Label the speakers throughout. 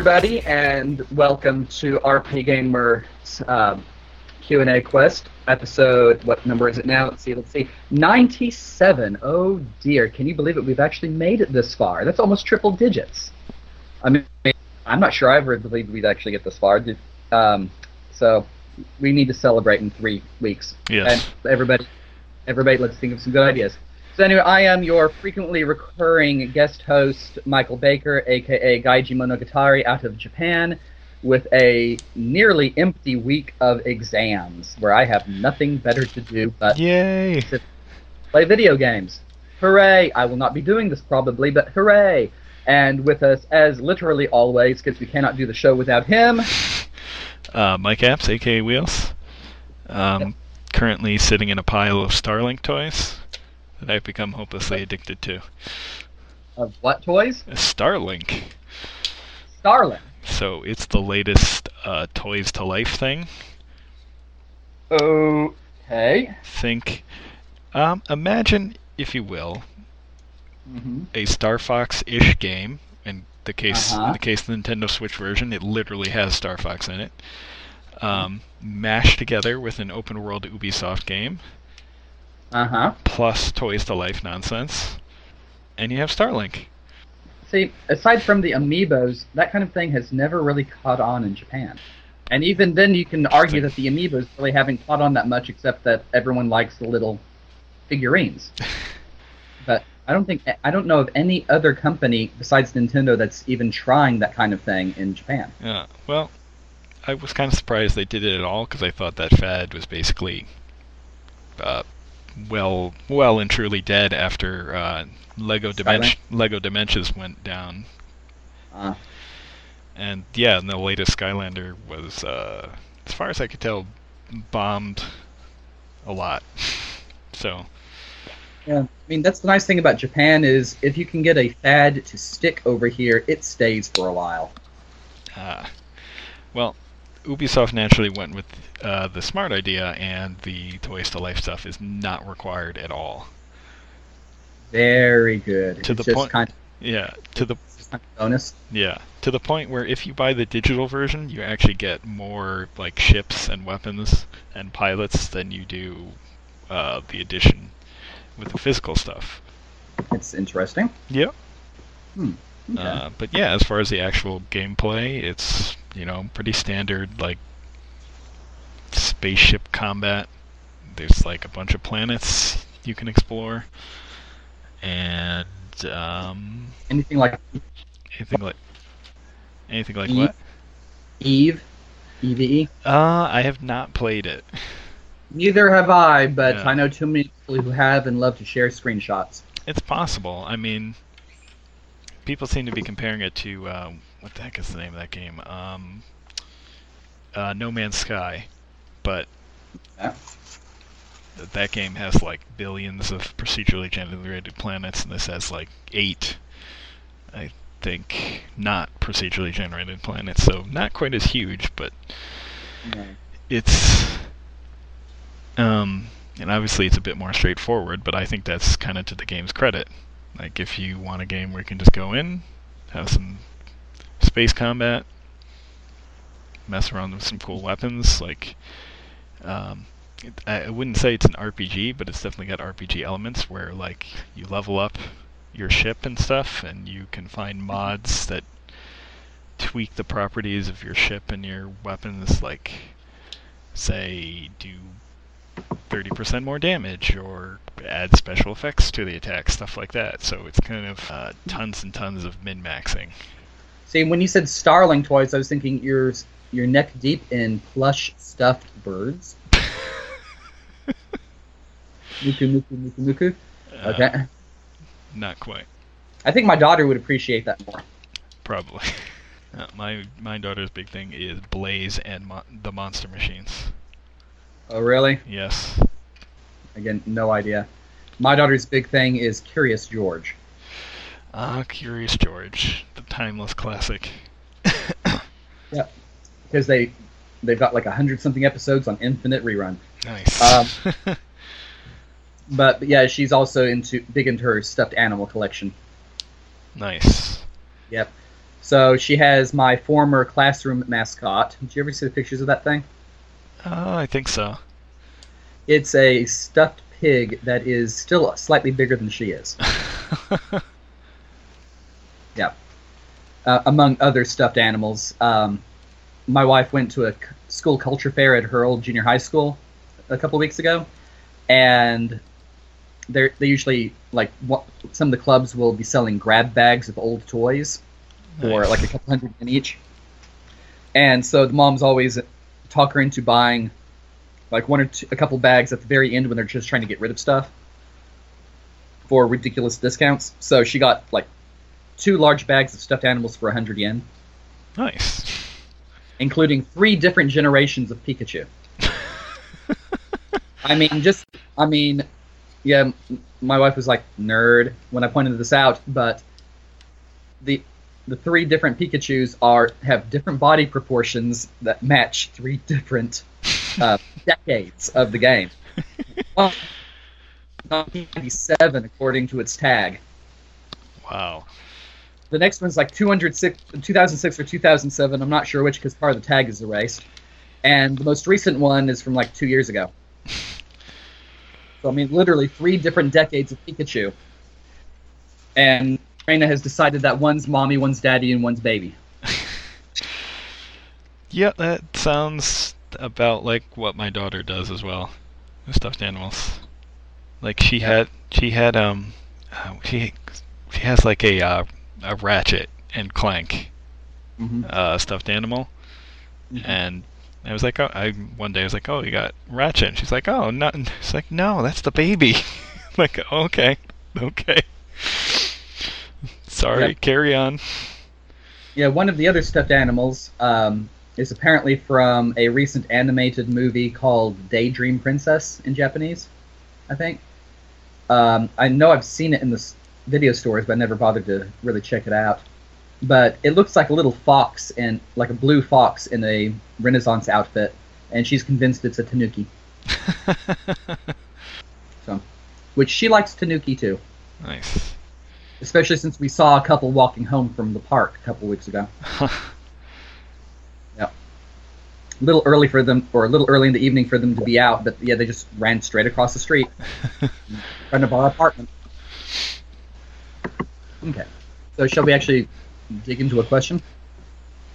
Speaker 1: everybody, and welcome to RPGamer's um, Q&A quest episode. What number is it now? Let's see. Let's see. Ninety-seven. Oh dear! Can you believe it? We've actually made it this far. That's almost triple digits. I mean, I'm not sure I ever believed we'd actually get this far. Um, so we need to celebrate in three weeks.
Speaker 2: Yes.
Speaker 1: And everybody, everybody, let's think of some good ideas. So anyway, I am your frequently recurring guest host, Michael Baker, aka Gaiji Monogatari, out of Japan, with a nearly empty week of exams, where I have nothing better to do but
Speaker 2: Yay!
Speaker 1: play video games. Hooray! I will not be doing this probably, but hooray! And with us, as literally always, because we cannot do the show without him,
Speaker 2: Uh, Mike Apps, aka Wheels. Um, currently sitting in a pile of Starlink toys that I've become hopelessly addicted to.
Speaker 1: of what toys?
Speaker 2: Starlink.
Speaker 1: Starlin.
Speaker 2: So it's the latest uh, Toys to Life thing.
Speaker 1: Okay.
Speaker 2: Think, um, imagine, if you will,
Speaker 1: hmm
Speaker 2: a Star Fox-ish game. In the case,
Speaker 1: Uh-huh.
Speaker 2: in the case of the Nintendo Switch version, it literally has Star Fox in it. Um, mashed together with an open-world Ubisoft game,
Speaker 1: Uh huh.
Speaker 2: plus Toys to Life nonsense, and you have Starlink.
Speaker 1: See, aside from the amiibos, that kind of thing has never really caught on in Japan. And even then, you can argue that the amiibos really haven't caught on that much, except that everyone likes the little figurines. but I don't think I don't know of any other company besides Nintendo that's even trying that kind of thing in Japan.
Speaker 2: Yeah. Well, I was kind of surprised they did it at all because I thought that fad was basically, uh, well, well and truly dead after uh, Lego Dimension, Lego Dementias went down.
Speaker 1: Uh,
Speaker 2: And yeah, and the latest Skylander was, uh, as far as I could tell, bombed a lot. so
Speaker 1: yeah, I mean that's the nice thing about Japan is if you can get a fad to stick over here, it stays for a while.
Speaker 2: Uh, well, Ubisoft naturally went with uh, the smart idea, and the Toys to Life stuff is not required at all.
Speaker 1: Very good.
Speaker 2: To
Speaker 1: it's
Speaker 2: the point-
Speaker 1: kind of,
Speaker 2: Yeah, to the
Speaker 1: bonus.
Speaker 2: yeah, to the point where if you buy the digital version, you actually get more like ships and weapons and pilots than you do uh, the edition with the physical stuff.
Speaker 1: It's interesting.
Speaker 2: Yep.
Speaker 1: Okay.
Speaker 2: Uh, but yeah, as far as the actual gameplay, it's you know pretty standard like spaceship combat. There's like a bunch of planets you can explore, and um,
Speaker 1: Anything like
Speaker 2: anything like anything like
Speaker 1: Eve?
Speaker 2: what?
Speaker 1: Eve, EVE.
Speaker 2: Uh, I have not played it.
Speaker 1: Neither have I, but
Speaker 2: Yeah.
Speaker 1: I know too many people who have and love to share screenshots.
Speaker 2: It's possible. I mean, people seem to be comparing it to uh, what the heck is the name of that game? Um, uh, No Man's Sky, but
Speaker 1: Yeah.
Speaker 2: th- that game has like billions of procedurally generated planets, and this has like eight. I think not procedurally generated planets, so not quite as huge, but it's um and obviously it's a bit more straightforward but i think that's kind of to the game's credit like if you want a game where you can just go in have some space combat mess around with some cool weapons like um it, I I wouldn't say it's an RPG, but it's definitely got RPG elements where like you level up your ship and stuff, and you can find mods that tweak the properties of your ship and your weapons, like say do 30% more damage or add special effects to the attack, stuff like that. So it's kind of uh, tons and tons of min maxing.
Speaker 1: See, when you said Starling toys, I was thinking you're you're neck deep in plush stuffed birds. Muku muku muku muku.
Speaker 2: Uh,
Speaker 1: Okay.
Speaker 2: Not quite,
Speaker 1: I think my daughter would appreciate that more.
Speaker 2: probably. Uh, my my daughter's big thing is Blaze and mo- the monster machines.
Speaker 1: Oh, really?
Speaker 2: Yes.
Speaker 1: Again, no idea. My daughter's big thing is Curious George.
Speaker 2: Ah, Curious George, the timeless classic. Yep.
Speaker 1: Because they they've got like a hundred something episodes on infinite rerun.
Speaker 2: Nice.
Speaker 1: Um, But, but yeah, she's also into big into her stuffed animal collection.
Speaker 2: nice.
Speaker 1: Yep. So she has my former classroom mascot. Did you ever see the pictures of that thing?
Speaker 2: Oh, I think so.
Speaker 1: It's a stuffed pig that is still slightly bigger than she is. yeah. Uh, among other stuffed animals, um, my wife went to a school culture fair at her old junior high school a couple weeks ago, and they they usually like what, some of the clubs will be selling grab bags of old toys for
Speaker 2: Nice.
Speaker 1: like a couple hundred in each. And so the moms always talk her into buying like one or two, a couple bags at the very end when they're just trying to get rid of stuff for ridiculous discounts. So she got like two large bags of stuffed animals for 100 yen,
Speaker 2: nice.
Speaker 1: including three different generations of Pikachu. I mean, just I mean, yeah. My wife was like nerd when I pointed this out, but the the three different Pikachu's are have different body proportions that match three different uh, decades of the game. Well, 1997 according to its tag.
Speaker 2: Wow.
Speaker 1: The next one's like 206, 2006 or 2007. I'm not sure which because part of the tag is erased. And the most recent one is from like two years ago. So, I mean, literally three different decades of Pikachu. And Reina has decided that one's mommy, one's daddy, and one's baby.
Speaker 2: Yeah, that sounds about like what my daughter does as well. With stuffed animals. Like she had she had um uh, she she has like a uh, a ratchet and clank
Speaker 1: Mm-hmm.
Speaker 2: uh, stuffed animal and I was like, oh, I one day I was like, oh, you got Ratchet. And she's like, oh, no. It's like, no, that's the baby. like, okay, okay. Sorry,
Speaker 1: Yep.
Speaker 2: carry on.
Speaker 1: Yeah, one of the other stuffed animals um, is apparently from a recent animated movie called Daydream Princess in Japanese, I think. Um, I know I've seen it in the video stores, but I never bothered to really check it out. But it looks like a little fox and like a blue fox in a Renaissance outfit, and she's convinced it's a tanuki. So, which she likes tanuki too,
Speaker 2: nice.
Speaker 1: Especially since we saw a couple walking home from the park a couple weeks ago. Yeah, a little early for them, or a little early in the evening for them to be out, but yeah, they just ran straight across the street, trying to borrow an apartment. Okay, so shall we actually dig into a question?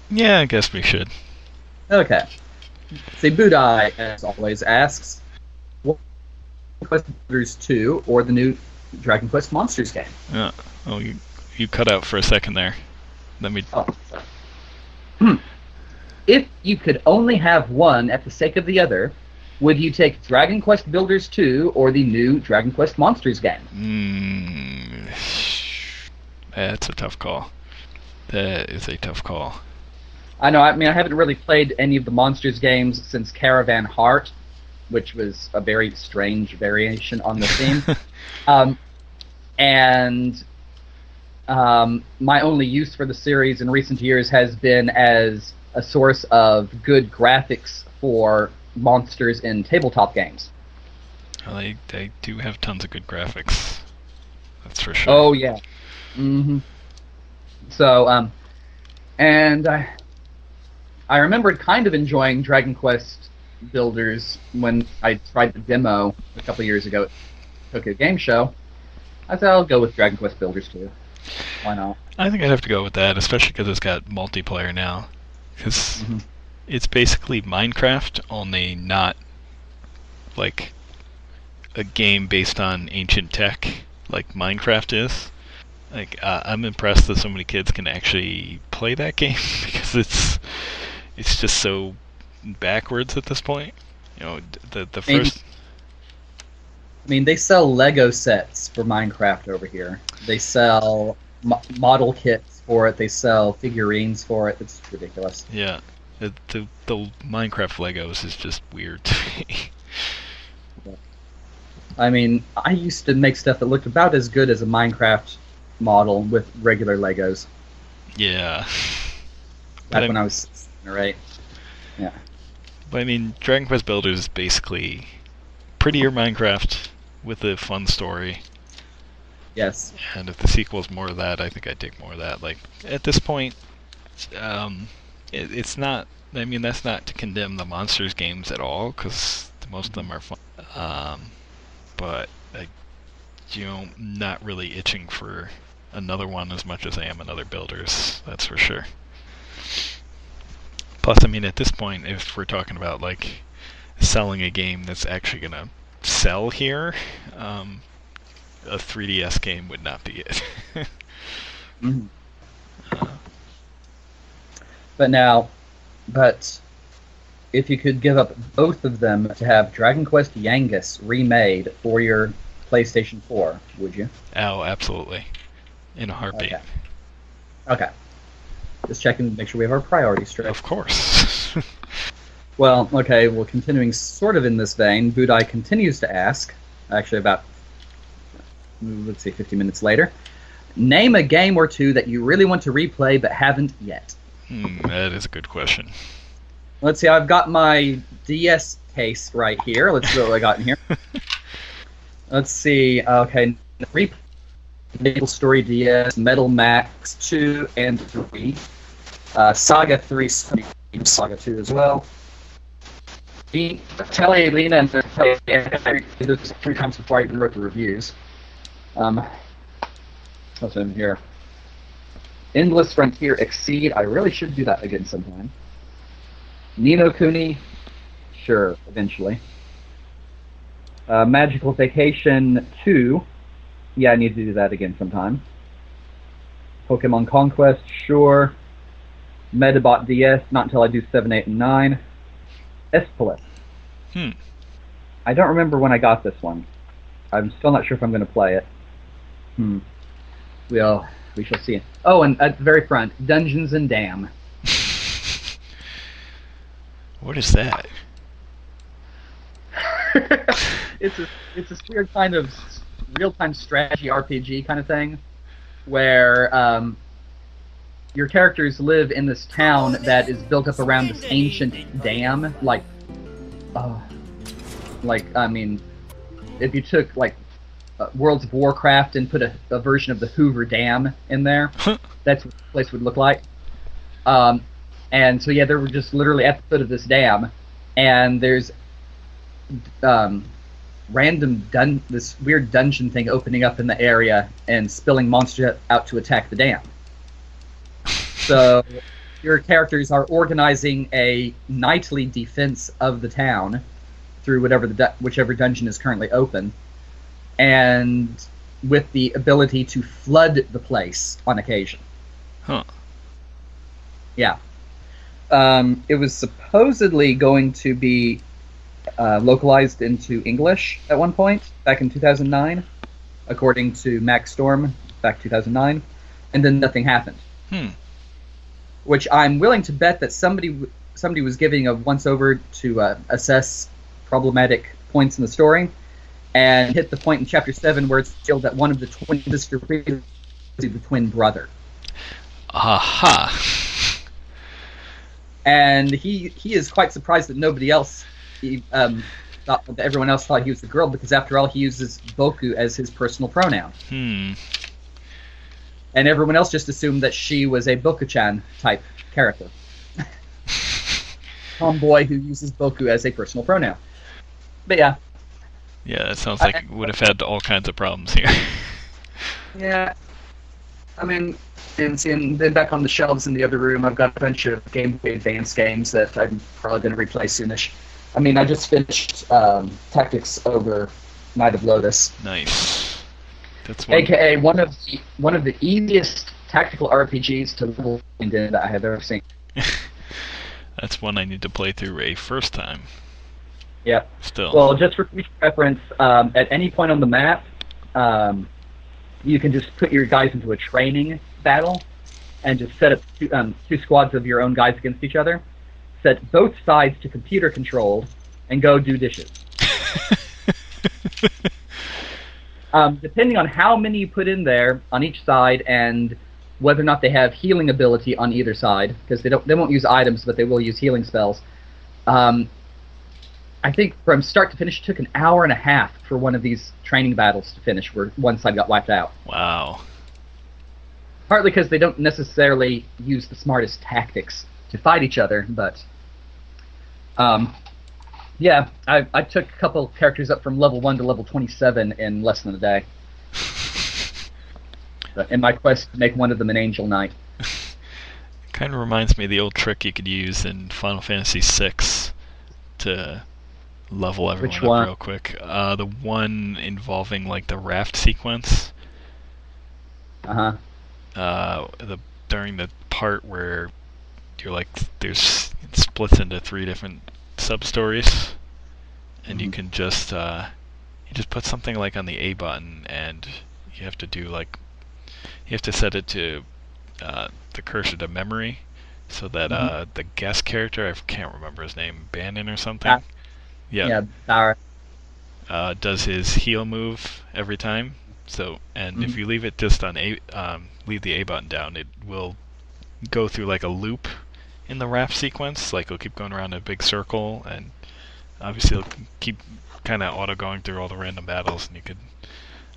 Speaker 2: yeah, I guess we should.
Speaker 1: Okay. Say Budai, as always, asks, what Quest Builders 2 or the new Dragon Quest Monsters game?
Speaker 2: Yeah. Oh, you you cut out for a second there. Let me.
Speaker 1: Oh. Hmm. If you could only have one at the sake of the other, would you take Dragon Quest Builders 2 or the new Dragon Quest Monsters game?
Speaker 2: Mm, that's a tough call. That is a tough call.
Speaker 1: I know, I mean, I haven't really played any of the Monsters games since Caravan Heart, which was a very strange variation on the theme. um, and um, my only use for the series in recent years has been as a source of good graphics for monsters in tabletop games.
Speaker 2: Well, they they do have tons of good graphics. That's for sure.
Speaker 1: Oh yeah. hmm So um, and I I remembered kind of enjoying Dragon Quest Builders when I tried the demo a couple years ago at Tokyo Game Show. I thought I'll go with Dragon Quest Builders too. Why not?
Speaker 2: I think I'd have to go with that, especially because it's got multiplayer now. Because
Speaker 1: Mhm.
Speaker 2: it's basically Minecraft, only not like a game based on ancient tech like Minecraft is. Like uh, I'm impressed that so many kids can actually play that game because it's it's just so backwards at this point. You know, the the first
Speaker 1: I mean, they sell Lego sets for Minecraft over here. They sell mo- model kits for it. They sell figurines for it. It's ridiculous.
Speaker 2: yeah, the the, the Minecraft Legos is just weird to me.
Speaker 1: I mean, I used to make stuff that looked about as good as a Minecraft model with regular Legos.
Speaker 2: yeah.
Speaker 1: Back
Speaker 2: But I'm-
Speaker 1: when I was or eight.
Speaker 2: But I mean, Dragon Quest Builders is basically prettier Minecraft with a fun story.
Speaker 1: Yes.
Speaker 2: And if the sequel is more of that, I think I'd take more of that. Like at this point, um, it, it's not. I mean, that's not to condemn the monsters games at all, because most of them are fun. Um, but I, you know, not really itching for another one as much as I am another Builders. That's for sure. Plus, I mean, at this point, if we're talking about like selling a game that's actually gonna sell here, um, a 3DS game would not be it.
Speaker 1: Mhm. But now, but if you could give up both of them to have Dragon Quest Yangus remade for your PlayStation 4, would you?
Speaker 2: oh, absolutely, in a heartbeat.
Speaker 1: Okay. Okay. Just checking to make sure we have our priorities straight.
Speaker 2: Of course.
Speaker 1: Well, okay, well, continuing sort of in this vein, Budai continues to ask, actually, about, let's see, 50 minutes later, name a game or two that you really want to replay but haven't yet.
Speaker 2: Hmm, that is a good question.
Speaker 1: Let's see, I've got my DS case right here. Let's see what I got in here. Let's see, okay, replay Maple Story DS, Metal Max 2 and 3, uh, Saga 3, Saga 2 as well. Dean, Telly, and three times before I even wrote the reviews. Um, what's in here? Endless Frontier Exceed. I really should do that again sometime. Ni no Kuni. Sure, eventually. Uh, Magical Vacation 2. Yeah, I need to do that again sometime. Pokemon Conquest. Sure. Medarot DS. Not until I do 7, 8, and 9. Espolus.
Speaker 2: Hmm.
Speaker 1: I don't remember when I got this one. I'm still not sure if I'm going to play it. Hmm. We'll we shall see. Oh, and at the very front, Dungeons and Dam.
Speaker 2: what is that?
Speaker 1: it's a it's this weird kind of real time strategy RPG kind of thing, where um, your characters live in this town that is built up around this ancient dam, like, uh, like I mean, if you took like uh, Worlds of Warcraft and put a, a version of the Hoover Dam in there, that's what the place would look like. Um, and so yeah, they were just literally at the foot of this dam, and there's um, random dun this weird dungeon thing opening up in the area and spilling monsters out to attack the dam. So your characters are organizing a nightly defense of the town through whatever the du- whichever dungeon is currently open, and with the ability to flood the place on occasion.
Speaker 2: Huh.
Speaker 1: Yeah. Um, it was supposedly going to be uh, localized into English at one point back in 2009, according to Max Storm back 2009, and then nothing happened.
Speaker 2: Hmm.
Speaker 1: Which I'm willing to bet that somebody somebody was giving a once over to uh, assess problematic points in the story, and hit the point in chapter seven where it's revealed that one of the twin sister priests is the twin brother.
Speaker 2: Aha.
Speaker 1: and he he is quite surprised that nobody else he, um, thought that everyone else thought he was the girl because after all he uses Boku as his personal pronoun,
Speaker 2: Hmm.
Speaker 1: And everyone else just assumed that she was a Boku-chan type character, tomboy who uses Boku as a personal pronoun. But yeah,
Speaker 2: Yeah, it sounds like it would have had all kinds of problems here.
Speaker 1: yeah. I mean, and, and then back on the shelves in the other room, I've got a bunch of Game Boy Advance games that I'm probably going to replay soonish. I mean, I just finished um, Tactics Ogre Knight of Lodis,
Speaker 2: nice. That's one.
Speaker 1: aka one of the one of the easiest tactical RPGs to level in that I have ever seen.
Speaker 2: That's one I need to play through a first time.
Speaker 1: Yeah.
Speaker 2: Still.
Speaker 1: Well, just for reference, um, at any point on the map, um, you can just put your guys into a training battle and just set up two, um, two squads of your own guys against each other. Set both sides to computer controlled and go do dishes. Um, depending on how many you put in there on each side and whether or not they have healing ability on either side, because they don't they won't use items, but they will use healing spells. Um, I think from start to finish it took an hour and a half for one of these training battles to finish, where one side got wiped out.
Speaker 2: wow.
Speaker 1: Partly because they don't necessarily use the smartest tactics to fight each other, but um, yeah, I, I took a couple characters up from level one to level twenty-seven in less than a day. in my quest to make one of them an angel knight.
Speaker 2: kind of reminds me of the old trick you could use in Final Fantasy VI to level everyone
Speaker 1: Which
Speaker 2: up real quick. Uh, the one involving like the raft sequence.
Speaker 1: Uh huh.
Speaker 2: Uh, the during the part where you're like there's it splits into three different sub stories, and you
Speaker 1: Mhm.
Speaker 2: can just uh, you just put something like on the A button, and you have to do like you have to set it to uh, the cursor to memory, so that
Speaker 1: Mhm.
Speaker 2: uh, the guest character I can't remember his name, Bannon or something.
Speaker 1: Ah.
Speaker 2: yeah,
Speaker 1: Yeah.
Speaker 2: Uh, does his heal move every time. So, and if
Speaker 1: Mhm.
Speaker 2: you leave it just on a, um, leave the A button down, it will go through like a loop in the raft sequence. Like it'll keep going around in a big circle, and obviously it'll keep kind of auto going through all the random battles, and you could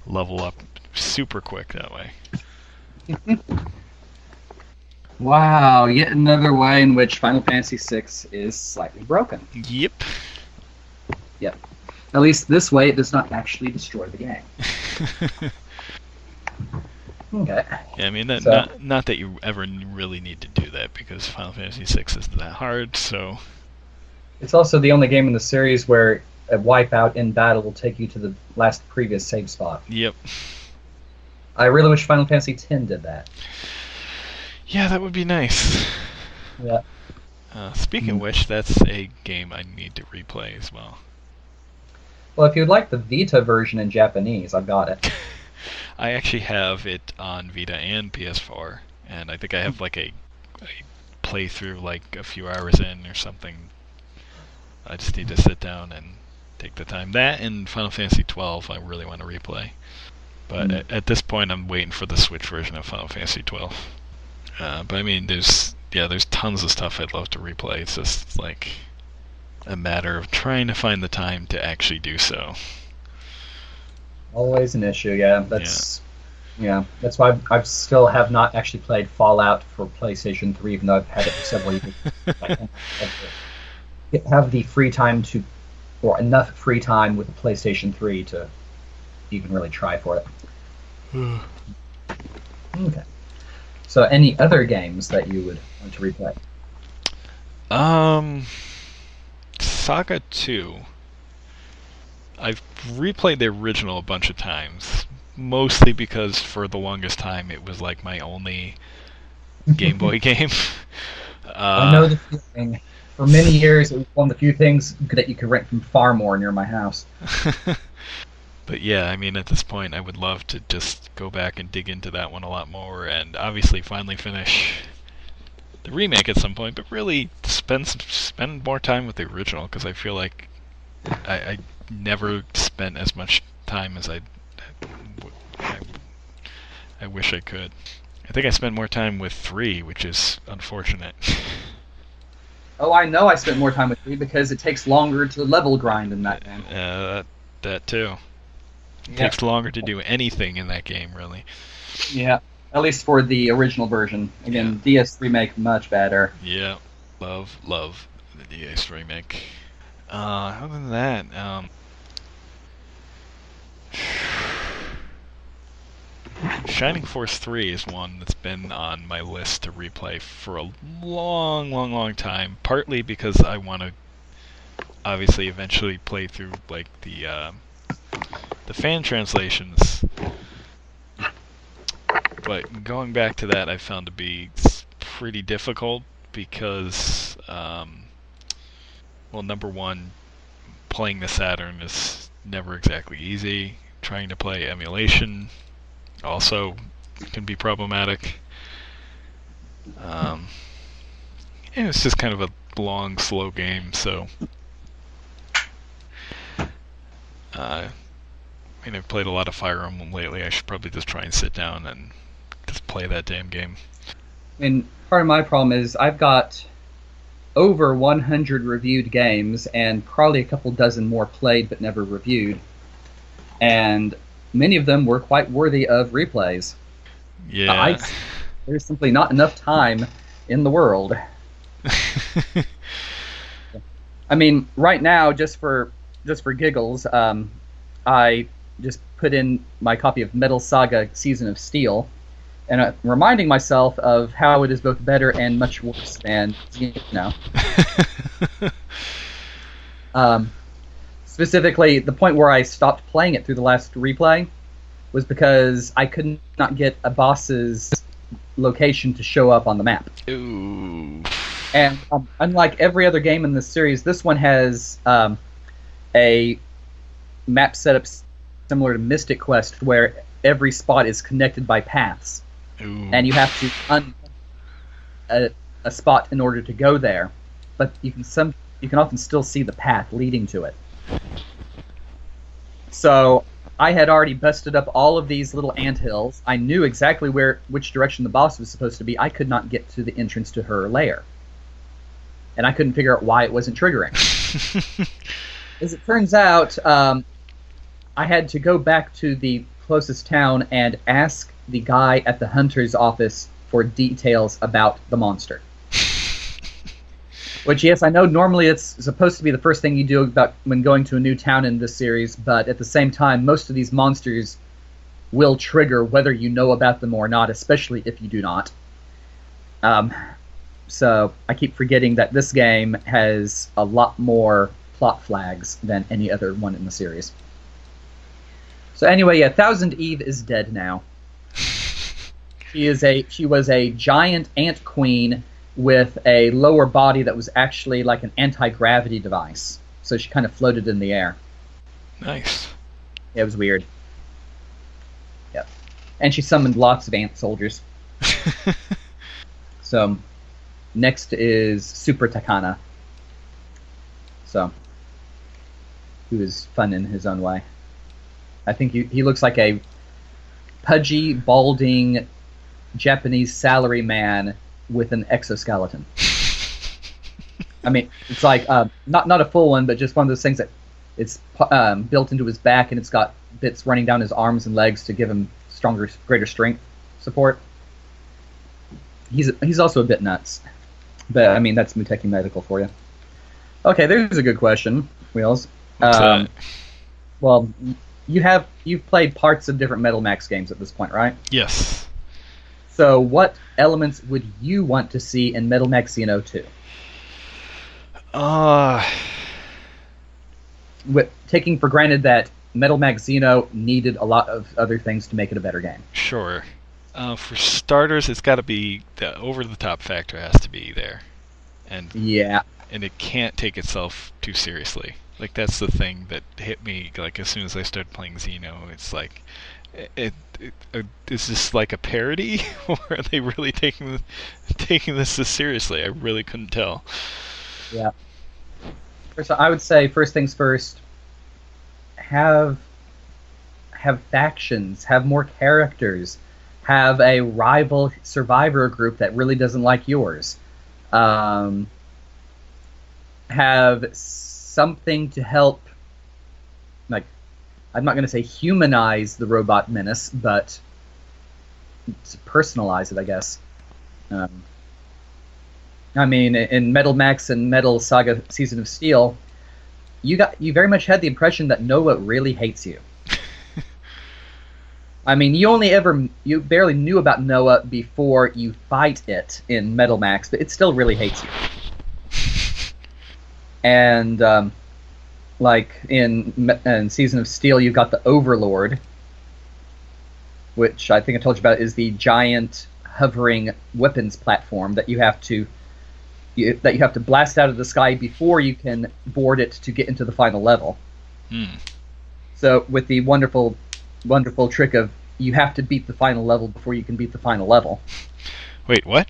Speaker 2: level up super quick that way.
Speaker 1: Wow, yet another way in which Final Fantasy VI is slightly broken.
Speaker 2: Yep. Yep.
Speaker 1: At least this way, it does not actually destroy the game. Okay.
Speaker 2: Yeah, I mean, that,
Speaker 1: So-
Speaker 2: not not that you ever really need to do that because Final Fantasy VI isn't that hard. So
Speaker 1: It's also the only game in the series where a wipeout in battle will take you to the last previous save spot.
Speaker 2: yep.
Speaker 1: I really wish Final Fantasy X did that.
Speaker 2: Yeah, that would be nice.
Speaker 1: Yeah.
Speaker 2: Uh, speaking
Speaker 1: Mm.
Speaker 2: of which, that's a game I need to replay as well.
Speaker 1: Well, if you'd like the Vita version in Japanese, I've got it.
Speaker 2: I actually have it on Vita and PS4, and I think I have like a, a playthrough like a few hours in or something. I just need to sit down and take the time. That and Final Fantasy 12, I really want to replay. But
Speaker 1: Mm.
Speaker 2: at, at this point, I'm waiting for the Switch version of Final Fantasy 12. Uh, but I mean, there's yeah, there's tons of stuff I'd love to replay. It's just like a matter of trying to find the time to actually do so.
Speaker 1: Always an issue, yeah. That's yeah. That's why I've still have not actually played Fallout for PlayStation 3, even though I've had it for several years. I have the- free time to, or enough free time with the PlayStation 3 to even really try for it. Okay. So, any other games that you would want to replay?
Speaker 2: Um, Saga 2. I've replayed the original a bunch of times, mostly because for the longest time it was like my only Game Boy game. Uh,
Speaker 1: I know the feeling. For many years, it was one of the few things that you could rent from Farmore near my house.
Speaker 2: but yeah, I mean, at this point, I would love to just go back and dig into that one a lot more, and obviously finally finish the remake at some point. But really, spend spend more time with the original because I feel like I, I never spent as much time as I, I I wish I could. I think I spent more time with three, which is unfortunate.
Speaker 1: Oh, I know I spent more time with three because it takes longer to level grind in that game.
Speaker 2: Uh, that, that too. It
Speaker 1: Yeah.
Speaker 2: takes longer to do anything in that game, really.
Speaker 1: yeah. At least for the original version. Again, DS remake much better.
Speaker 2: Yeah, love, love the DS remake. Uh, other than that, um, Shining Force 3 is one that's been on my list to replay for a long, long, long time. Partly because I want to obviously eventually play through like the uh, the fan translations. But going back to that, I found to be pretty difficult because, um, well, number one, playing the Saturn is never exactly easy. Trying to play emulation also can be problematic. Um, and it's just kind of a long, slow game, so. Uh, I mean, I've played a lot of Fire Emblem lately. I should probably just try and sit down and just play that damn game.
Speaker 1: And part of my problem is I've got over 100 reviewed games and probably a couple dozen more played but never reviewed. And many of them were quite worthy of replays.
Speaker 2: Yeah.
Speaker 1: I, There's simply not enough time in the world. I mean, right now, just for just for giggles, um, I just put in my copy of Metal Saga: Season of Steel, and I'm reminding myself of how it is both better and much worse than you know. um, specifically, the point where I stopped playing it through the last replay was because I could not get a boss's location to show up on the map.
Speaker 2: Ooh.
Speaker 1: And um, unlike every other game in this series, this one has um, a map setup similar to Mystic Quest, where every spot is connected by paths,
Speaker 2: Ooh.
Speaker 1: and you have to un a, a spot in order to go there. But you can some you can often still see the path leading to it. So I had already busted up all of these little ant hills. I knew exactly where which direction the boss was supposed to be. I could not get to the entrance to her lair. And I couldn't figure out why it wasn't triggering. As it turns out, um, I had to go back to the closest town and ask the guy at the hunter's office for details about the monster. Which, yes, I know normally it's supposed to be the first thing you do about when going to a new town in this series, but at the same time, most of these monsters will trigger whether you know about them or not, especially if you do not. Um, so I keep forgetting that this game has a lot more plot flags than any other one in the series. So anyway, yeah, Thousand Eve is dead now. She is a she was a giant ant queen with a lower body that was actually like an anti-gravity device. So she kind of floated in the air.
Speaker 2: Nice.
Speaker 1: It was weird. Yep. And she summoned lots of ant soldiers. So next is Super Takana. So he was fun in his own way. I think he, he looks like a pudgy, balding Japanese salary man with an exoskeleton. I mean, it's like uh, not not a full one, but just one of those things that it's um, built into his back, and it's got bits running down his arms and legs to give him stronger, greater strength support. He's he's also a bit nuts, but I mean that's Muteki Medical for you. Okay, there's a good question, Wheels. Um. Well, you have you've played parts of different Metal Max games at this point, right?
Speaker 2: Yes.
Speaker 1: So, what elements would you want to see in Metal Max Xeno 2?
Speaker 2: Uh,
Speaker 1: With taking for granted that Metal Max Xeno needed a lot of other things to make it a better game.
Speaker 2: sure. Uh, for starters, it's got to be the over-the-top factor has to be there, and
Speaker 1: Yeah,
Speaker 2: and it can't take itself too seriously. Like that's the thing that hit me. Like as soon as I started playing Xeno, it's like, it, it, uh, is this like a parody, or are they really taking taking this this seriously? I really couldn't tell.
Speaker 1: yeah. So I would say first things first. Have have factions, have more characters, have a rival survivor group that really doesn't like yours. Um, have something to help like I'm not going to say humanize the robot menace, but personalize it, I guess. Um, I mean, in Metal Max and Metal Saga Season of Steel, you got you very much had the impression that Noah really hates you. I mean, you only ever you barely knew about Noah before you fight it in Metal Max, but it still really hates you. And um, like in in Season of Steel, you've got the Overlord, which I think I told you about is the giant hovering weapons platform that you have to you, that you have to blast out of the sky before you can board it to get into the final level.
Speaker 2: Hmm.
Speaker 1: So with the wonderful, wonderful trick of you have to beat the final level before you can beat the final level.
Speaker 2: Wait, what?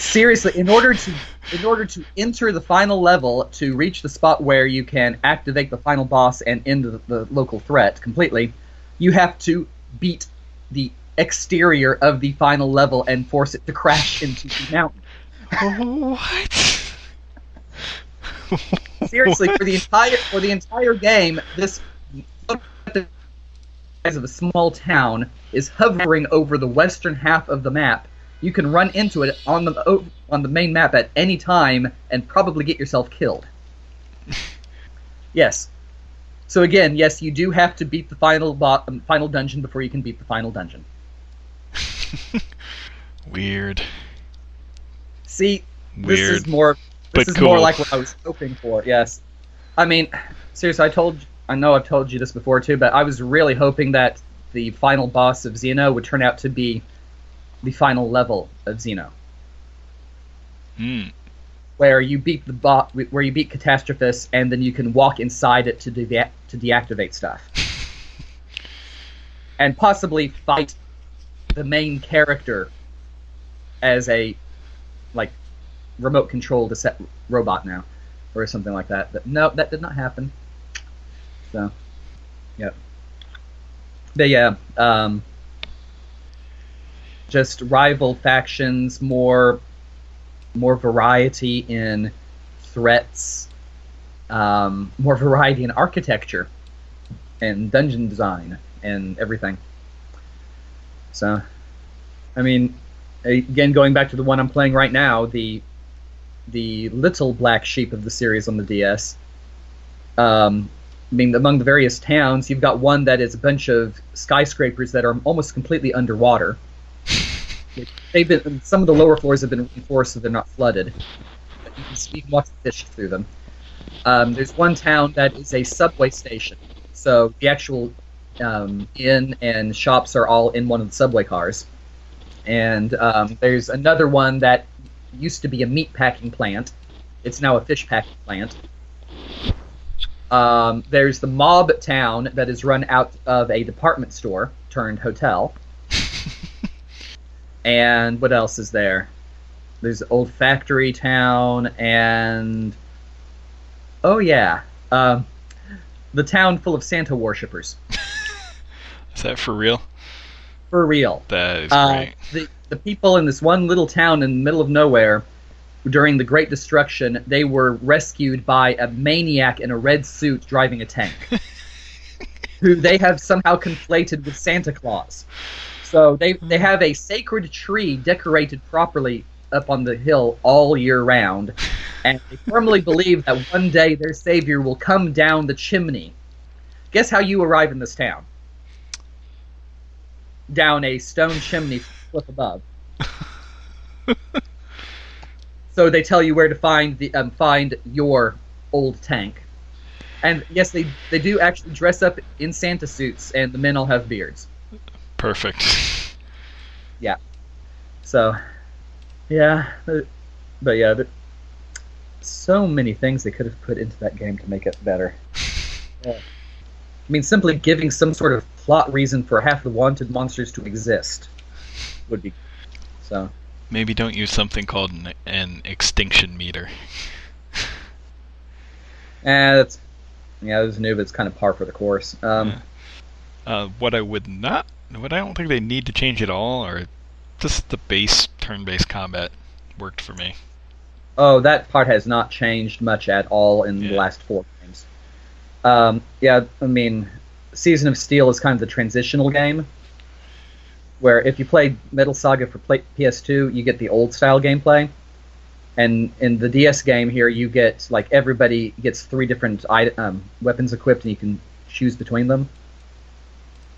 Speaker 1: Seriously, in order to in order to enter the final level to reach the spot where you can activate the final boss and end the, the local threat completely, you have to beat the exterior of the final level and force it to crash into the mountain.
Speaker 2: what?
Speaker 1: Seriously, for the entire for the entire game, this size of a small town is hovering over the western half of the map. You can run into it on the on the main map at any time and probably get yourself killed. yes. So again, yes, you do have to beat the final bo- um, final dungeon before you can beat the final dungeon.
Speaker 2: Weird.
Speaker 1: See, this is more this is more like what I was hoping for. Yes, I mean, seriously, I told I know I've told you this before too, but I was really hoping that the final boss of Xeno would turn out to be the final level of Xeno,
Speaker 2: Hmm.
Speaker 1: where you beat the bo- where you beat Catastrophus, and then you can walk inside it to de- to deactivate stuff, and possibly fight the main character as a like remote control to set robot now or something like that. But no that did not happen. So yep. But yeah um just rival factions more more variety in threats um, more variety in architecture and dungeon design and everything. So i mean again going back to the one i'm playing right now the the little black sheep of the series on the ds um, i mean among the various towns you've got one that is a bunch of skyscrapers that are almost completely underwater they've been some of the lower floors have been reinforced so they're not flooded but you can, see- can fish through them um, there's one town that is a subway station so the actual um, inn and shops are all in one of the subway cars and um, there's another one that used to be a meat packing plant. It's now a fish packing plant. Um, there's the mob town that is run out of a department store turned hotel. And what else is there? There's old factory town and oh yeah, um, the town full of Santa worshippers
Speaker 2: Is that for real?
Speaker 1: for real.
Speaker 2: That is
Speaker 1: Uh,
Speaker 2: great.
Speaker 1: the the people in this one little town in the middle of nowhere during the Great Destruction, they were rescued by a maniac in a red suit driving a tank, who they have somehow conflated with Santa Claus. So they they have a sacred tree decorated properly up on the hill all year round, and they firmly believe that one day their savior will come down the chimney. Guess how you arrive in this town? Down a stone chimney flip above. so they tell you where to find the um, find your old tank. And yes, they they do actually dress up in Santa suits, and the men all have beards.
Speaker 2: Perfect. Yeah.
Speaker 1: So, yeah, but, yeah, so many things they could have put into that game to make it better. Yeah. I mean, simply giving some sort of plot reason for half the wanted monsters to exist would be so.
Speaker 2: Maybe don't use something called an, an extinction meter.
Speaker 1: Eh, that's yeah, this new, but it's kind of par for the course. Um,
Speaker 2: Yeah. Uh, what I would not, what I don't think they need to change at all, or just the base turn-based combat worked for me.
Speaker 1: Oh, that part has not changed much at all in the last four games. Um, yeah, I mean, Season of Steel is kind of the transitional game, where if you played Metal Saga for play- PS2, you get the old style gameplay, and in the DS game here, you get like everybody gets three different ite- um, weapons equipped, and you can choose between them.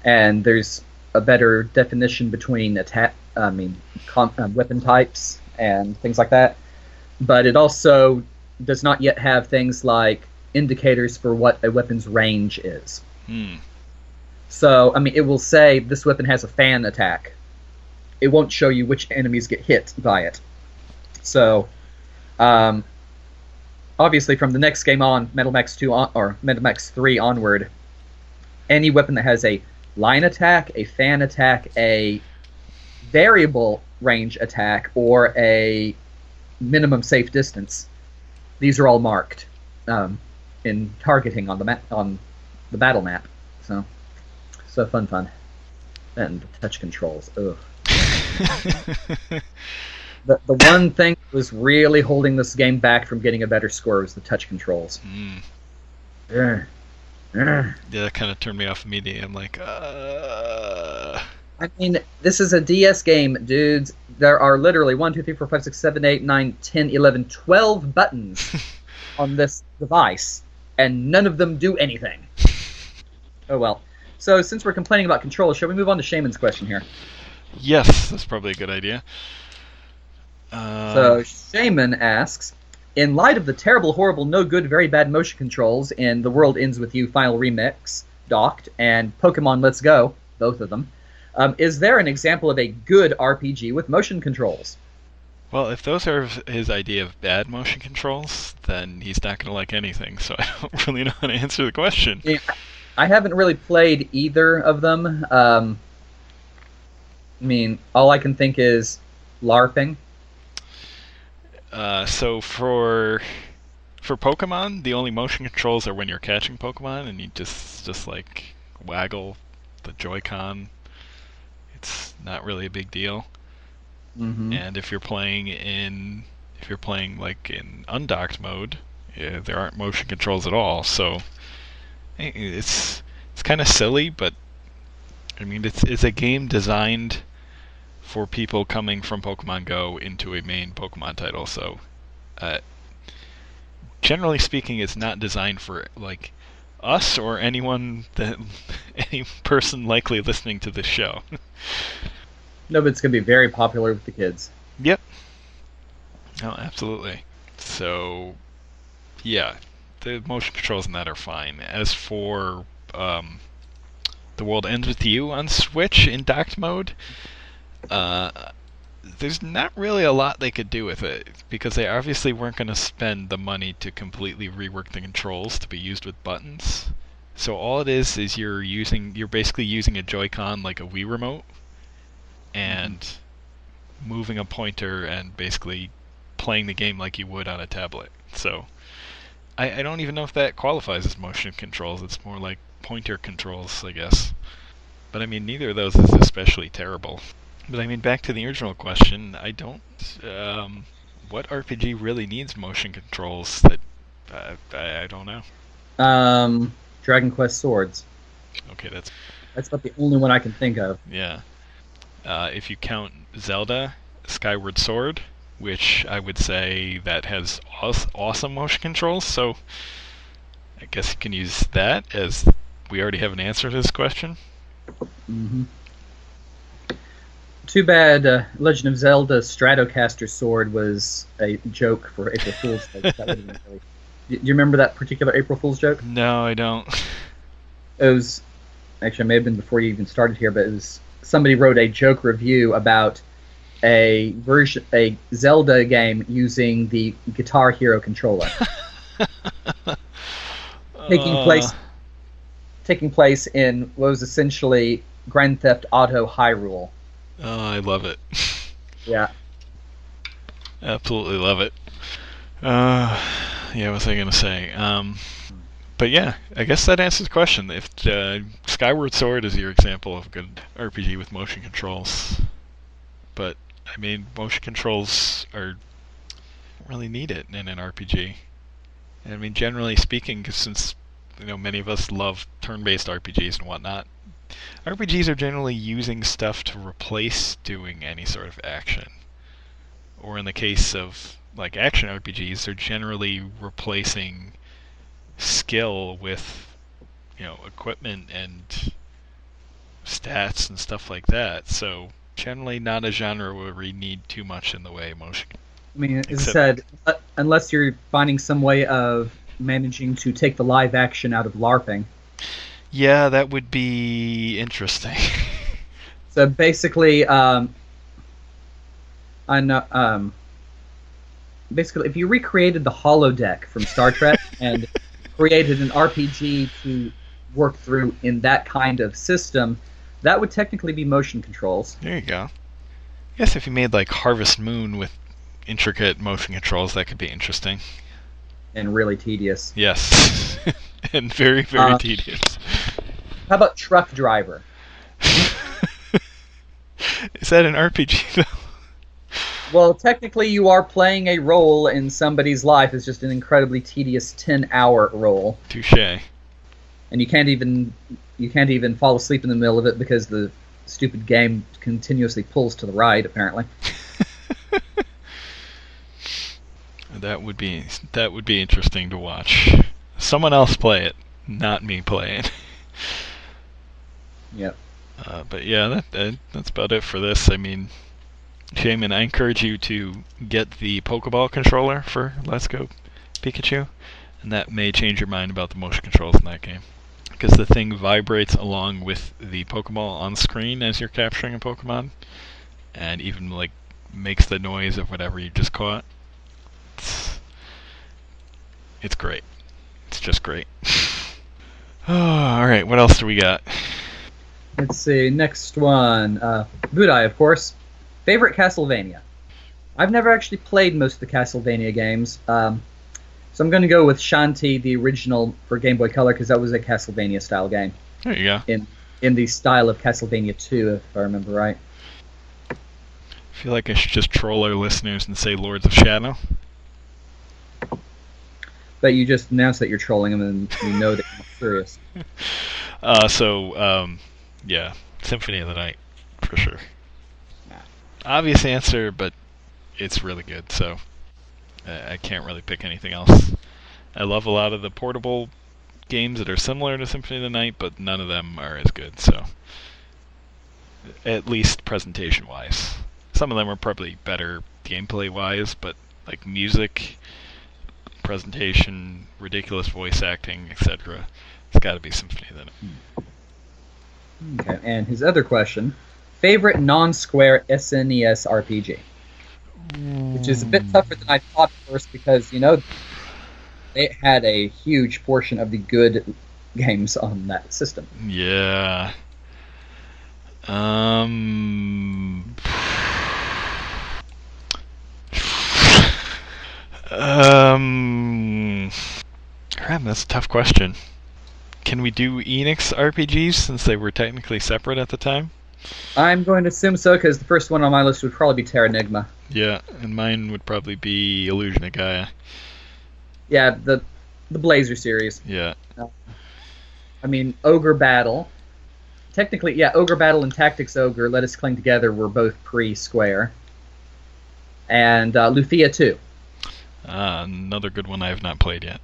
Speaker 1: And there's a better definition between attack, I mean, com- um, weapon types and things like that but it also does not yet have things like indicators for what a weapon's range is.
Speaker 2: Hmm.
Speaker 1: So, I mean, it will say this weapon has a fan attack. It won't show you which enemies get hit by it. So, um, obviously, from the next game on, Metal Max 2 on, or Metal Max 3 onward, any weapon that has a line attack, a fan attack, a variable range attack, or a minimum safe distance, these are all marked um, in targeting on the map on the battle map. So, so fun, fun, and the touch controls. Ugh. The the one thing that was really holding this game back from getting a better score was the touch controls.
Speaker 2: Hmm. Yeah, that kind of turned me off immediately. I'm like, uh.
Speaker 1: I mean, this is a DS game, dudes. There are literally 1, 2, 3, 4, 5, 6, 7, 8, 9, 10, 11, 12 buttons on this device, and none of them do anything. Oh well. So, since we're complaining about controls, shall we move on to Shaman's question here?
Speaker 2: Yes, that's probably a good idea. Uh,
Speaker 1: So, Shaman asks In light of the terrible, horrible, no good, very bad motion controls in The World Ends With You Final Remix, Docked, and Pokemon Let's Go, both of them, um, is there an example of a good RPG with motion controls?
Speaker 2: well, if those are his idea of bad motion controls, then he's not going to like anything. So I don't really know how to answer the question.
Speaker 1: Yeah, I haven't really played either of them. Um, I mean, all I can think is LARPing.
Speaker 2: Uh, so for for Pokemon, the only motion controls are when you're catching Pokemon, and you just just like waggle the Joy-Con. It's not really a big deal.
Speaker 1: Mm-hmm.
Speaker 2: And if you're playing in if you're playing like in undocked mode, yeah, there aren't motion controls at all. So eh, it's it's kind of silly, but I mean it's it's a game designed for people coming from Pokemon Go into a main Pokemon title. So uh, generally speaking, it's not designed for like us or anyone that any person likely listening to this show.
Speaker 1: No, but it's going to be very popular with the kids.
Speaker 2: Yep. Oh, absolutely. So, yeah, the motion controls in that are fine. As for um, the world ends with you on Switch in docked mode, uh, there's not really a lot they could do with it because they obviously weren't going to spend the money to completely rework the controls to be used with buttons. So all it is is you're using you're basically using a Joy-Con like a Wii remote and moving a pointer and basically playing the game like you would on a tablet. So I, I don't even know if that qualifies as motion controls. It's more like pointer controls, I guess. But I mean, neither of those is especially terrible. But I mean, back to the original question, I don't. Um, what RPG really needs motion controls? That uh, I, I don't know.
Speaker 1: Um, Dragon Quest Swords.
Speaker 2: Okay, that's
Speaker 1: That's about the only one I can think of.
Speaker 2: yeah. Uh, if you count Zelda Skyward Sword, which I would say that has aw- awesome motion controls, so I guess you can use that as we already have an answer to this question.
Speaker 1: hmm Too bad uh, Legend of Zelda Stratocaster Sword was a joke for April Fool's Day. That really- Do you remember that particular April Fool's joke?
Speaker 2: No, I don't.
Speaker 1: It was actually it may have been before you even started here, but it was somebody wrote a joke review about a version a Zelda game using the Guitar Hero controller. Taking
Speaker 2: Uh,
Speaker 1: place taking place in what was essentially Grand Theft Auto Hyrule.
Speaker 2: Oh, I love it.
Speaker 1: Yeah.
Speaker 2: Absolutely love it. Uh, yeah, what was I gonna say? Um, but yeah, I guess that answers the question. If uh, Skyward Sword is your example of a good RPG with motion controls, but I mean, motion controls are really needed in an RPG. I mean, generally speaking, since you know many of us love turn-based RPGs and whatnot, RPGs are generally using stuff to replace doing any sort of action. Or in the case of like action RPGs, they're generally replacing skill with you know equipment and stats and stuff like that. So generally not a genre where we need too much in the way of motion.
Speaker 1: I mean, as I
Speaker 2: Except-
Speaker 1: said, uh, unless you're finding some way of managing to take the live action out of LARPing.
Speaker 2: Yeah, that would be interesting.
Speaker 1: So basically, um, I know, um, basically, if you recreated the holodeck from Star Trek and created an RPG to work through in that kind of system, that would technically be motion controls.
Speaker 2: there you go. I guess if you made like Harvest Moon with intricate motion controls, that could be interesting.
Speaker 1: and really tedious.
Speaker 2: Yes. and very, very
Speaker 1: Uh,
Speaker 2: tedious.
Speaker 1: How about Truck Driver?
Speaker 2: Is that an RPG though?
Speaker 1: Well, technically, you are playing a role in somebody's life. It's just an incredibly tedious 10 hour role.
Speaker 2: Touche.
Speaker 1: and you can't even you can't even fall asleep in the middle of it because the stupid game continuously pulls to the right. Apparently,
Speaker 2: that would be that would be interesting to watch. Someone else play it, not me play it.
Speaker 1: yep.
Speaker 2: Uh, but yeah, that, that that's about it for this. I mean, Shaman, I encourage you to get the Pokeball controller for Let's Go Pikachu, and that may change your mind about the motion controls in that game. Because the thing vibrates along with the Pokeball on screen as you're capturing a Pokemon, and even like makes the noise of whatever you just caught. It's, it's great. It's just great. oh, all right. What else do we got?
Speaker 1: Let's see. Next one. Uh, Budai, of course. Favorite Castlevania. I've never actually played most of the Castlevania games, um, so I'm going to go with Shantae, the original for Game Boy Color, because that was a Castlevania style game.
Speaker 2: There you go.
Speaker 1: In in the style of Castlevania 2, if I remember right.
Speaker 2: I feel like I should just troll our listeners and say Lords of Shadow.
Speaker 1: But you just announced that you're trolling them, and you know that you're serious.
Speaker 2: Uh, so, um, yeah, Symphony of the Night, for sure. Obvious answer, but it's really good, so I can't really pick anything else. I love a lot of the portable games that are similar to Symphony of the Night, but none of them are as good, so. At least presentation wise. Some of them are probably better gameplay wise, but like music, presentation, ridiculous voice acting, etc. It's got to be Symphony of the Night.
Speaker 1: Okay, and his other question favorite non-square SNES RPG, which is a bit tougher than I thought at first because you know it had a huge portion of the good games on that system.
Speaker 2: Yeah. Um. Um. Crap, that's a tough question. Can we do Enix RPGs since they were technically separate at the time?
Speaker 1: I'm going to assume so because the first one on my list would probably be Terranigma.
Speaker 2: Yeah, and mine would probably be Illusion of Gaia.
Speaker 1: Yeah, the the Blazer series.
Speaker 2: Yeah.
Speaker 1: Uh, I mean, Ogre Battle. Technically, yeah, Ogre Battle and Tactics Ogre, Let Us Cling Together were both pre-Square. And uh, Lufia 2.
Speaker 2: Ah, another good one I have not played yet.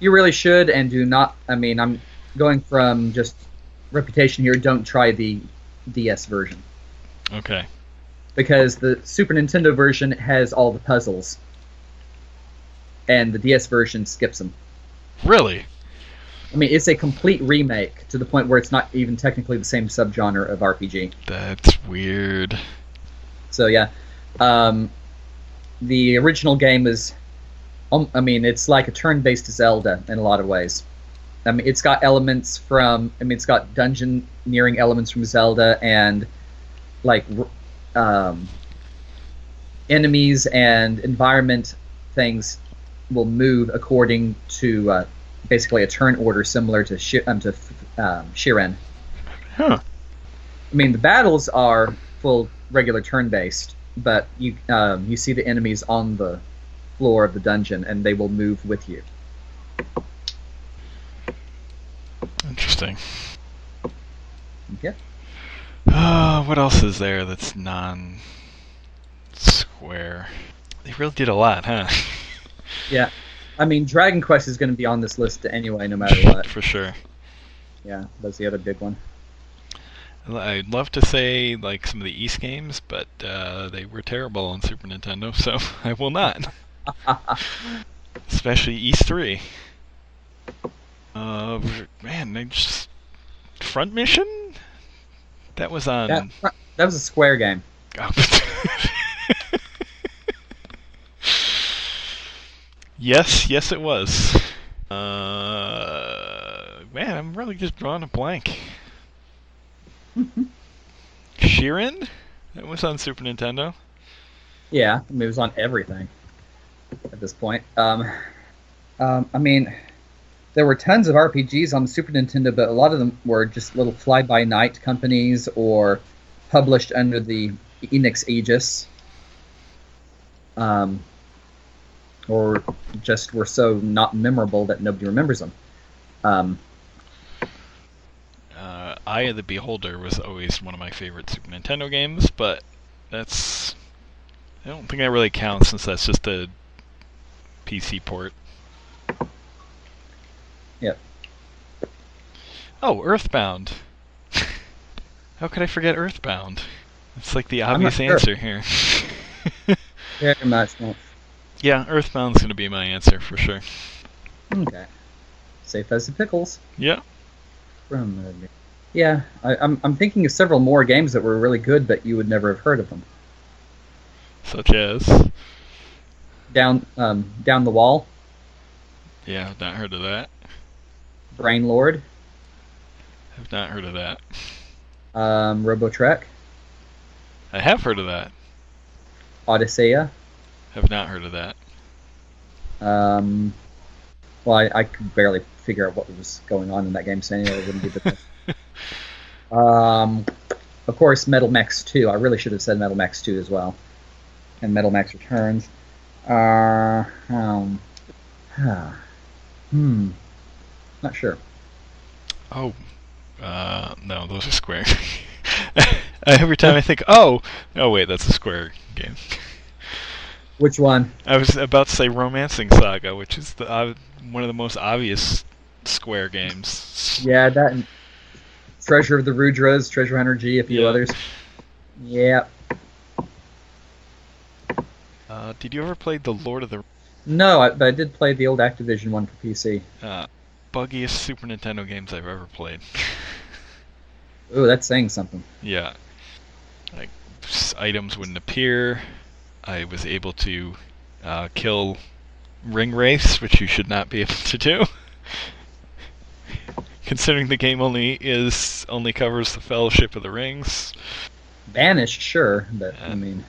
Speaker 1: You really should, and do not. I mean, I'm going from just reputation here. Don't try the DS version.
Speaker 2: Okay.
Speaker 1: Because the Super Nintendo version has all the puzzles, and the DS version skips them.
Speaker 2: Really?
Speaker 1: I mean, it's a complete remake to the point where it's not even technically the same subgenre of RPG.
Speaker 2: That's weird.
Speaker 1: So yeah, um, the original game is, um, I mean, it's like a turn-based Zelda in a lot of ways. I mean, it's got elements from, I mean, it's got dungeon nearing elements from Zelda and like um, enemies and environment things will move according to uh, basically a turn order similar to Sh- um, to um, Shiren.
Speaker 2: Huh.
Speaker 1: I mean, the battles are full regular turn based, but you um, you see the enemies on the floor of the dungeon, and they will move with you.
Speaker 2: Interesting.
Speaker 1: Okay.
Speaker 2: Uh, what else is there that's non-square? They really did a lot, huh?
Speaker 1: Yeah. I mean, Dragon Quest is going to be on this list anyway, no matter what.
Speaker 2: For sure.
Speaker 1: Yeah, that's the other big one.
Speaker 2: I'd love to say like some of the Ys games, but uh, they were terrible on Super Nintendo, so I will not. Especially Ys Three. Uh, man, they just Front Mission. That was on.
Speaker 1: That, that was a Square game.
Speaker 2: Yes, yes, it was. Uh, man, I'm really just drawing a blank. Shiren? That was on Super Nintendo.
Speaker 1: Yeah, I mean, it was on everything at this point. Um, um, I mean, there were tons of RPGs on the Super Nintendo, but a lot of them were just little fly-by-night companies or published under the Enix aegis, um, or just were so not memorable that nobody remembers them. Um,
Speaker 2: Eye of the Beholder was always one of my favorite Super Nintendo games, but that's I don't think that really counts since that's just a PC port.
Speaker 1: Yep.
Speaker 2: Oh, Earthbound. How could I forget Earthbound? It's like the obvious
Speaker 1: sure.
Speaker 2: answer here.
Speaker 1: Very much. not.
Speaker 2: yeah, Earthbound's gonna be my answer for sure.
Speaker 1: Okay. Safe as the pickles.
Speaker 2: Yeah.
Speaker 1: From the- Yeah, I, I'm I'm thinking of several more games that were really good, but you would never have heard of them.
Speaker 2: Such as
Speaker 1: Down um, down the wall,
Speaker 2: Yeah, I've not heard of that.
Speaker 1: Brain Lord,
Speaker 2: I've not heard of that.
Speaker 1: um, Robotrek,
Speaker 2: I have heard of that.
Speaker 1: Odyssea.
Speaker 2: Have not heard of that.
Speaker 1: Um, well, I, I could barely figure out what was going on in that game, so anyway, it wouldn't be the best. Um, of course, Metal Max 2. I really should have said Metal Max 2 as well. And Metal Max Returns. Uh, um, huh. hmm. Not sure.
Speaker 2: Oh, uh, no, those are Square. Every time I think, oh, oh wait, that's a Square game.
Speaker 1: Which one?
Speaker 2: I was about to say Romancing Saga, which is the uh, one of the most obvious Square games.
Speaker 1: Yeah, that Treasure of the Rudras, Treasure Hunter G, a few
Speaker 2: Yeah.
Speaker 1: others. Yeah.
Speaker 2: Uh, did you ever play the Lord of the
Speaker 1: No, I, but I did play the old Activision one for PC.
Speaker 2: uh, buggiest Super Nintendo games I've ever played?
Speaker 1: Ooh, that's saying something.
Speaker 2: Yeah. Like, items wouldn't appear. I was able to uh, kill ring wraiths, which you should not be able to do. Considering the game only is only covers the Fellowship of the Rings.
Speaker 1: Banished, sure, but I mean,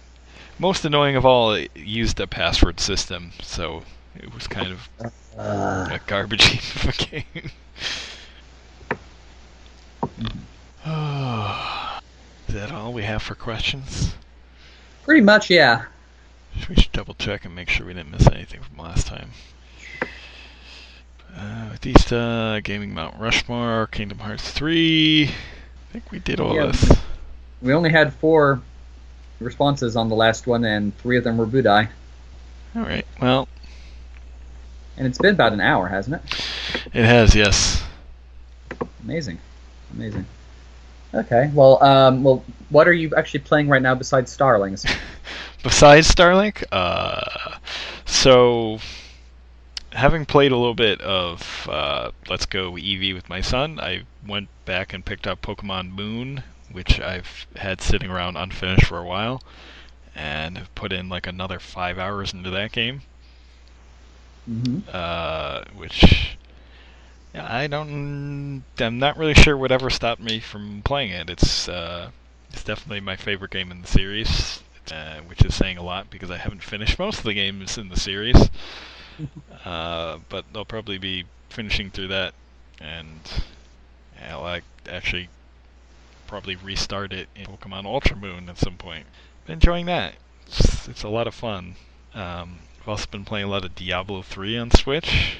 Speaker 2: Most annoying of all, it used a password system, so it was kind of
Speaker 1: uh,
Speaker 2: a garbage heap of a game. is that all we have for questions?
Speaker 1: pretty much, yeah.
Speaker 2: We should double check and make sure we didn't miss anything from last time. Uh, Batista, Gaming Mount Rushmore, Kingdom Hearts 3. I think we did all
Speaker 1: Yeah,
Speaker 2: this.
Speaker 1: We only had four responses on the last one, and three of them were Budai.
Speaker 2: Alright, well,
Speaker 1: And it's been about an hour, hasn't it?
Speaker 2: it has, yes.
Speaker 1: Amazing, amazing. Okay, well, um, well, what are you actually playing right now besides Starlings?
Speaker 2: Besides Starlink, uh, so having played a little bit of uh, Let's Go Eevee with my son, I went back and picked up Pokemon Moon, which I've had sitting around unfinished for a while, and have put in like another five hours into that game.
Speaker 1: hmm
Speaker 2: uh, which yeah, I don't. I'm not really sure whatever stopped me from playing it. It's uh, it's definitely my favorite game in the series, uh, which is saying a lot because I haven't finished most of the games in the series. uh, but I'll probably be finishing through that, and I'll actually probably restart it in Pokemon Ultra Moon at some point. Been enjoying that. It's, it's a lot of fun. Um, I've also been playing a lot of Diablo 3 on Switch,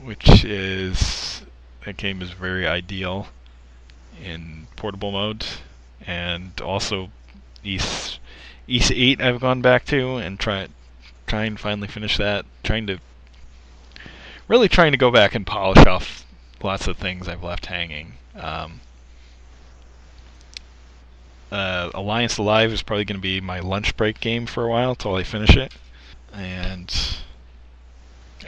Speaker 2: which is that game is very ideal in portable mode, and also Ys Ys 8 I've gone back to and try try and finally finish that. Trying to really trying to go back and polish off lots of things I've left hanging. Um, uh, Alliance Alive is probably going to be my lunch break game for a while till I finish it. And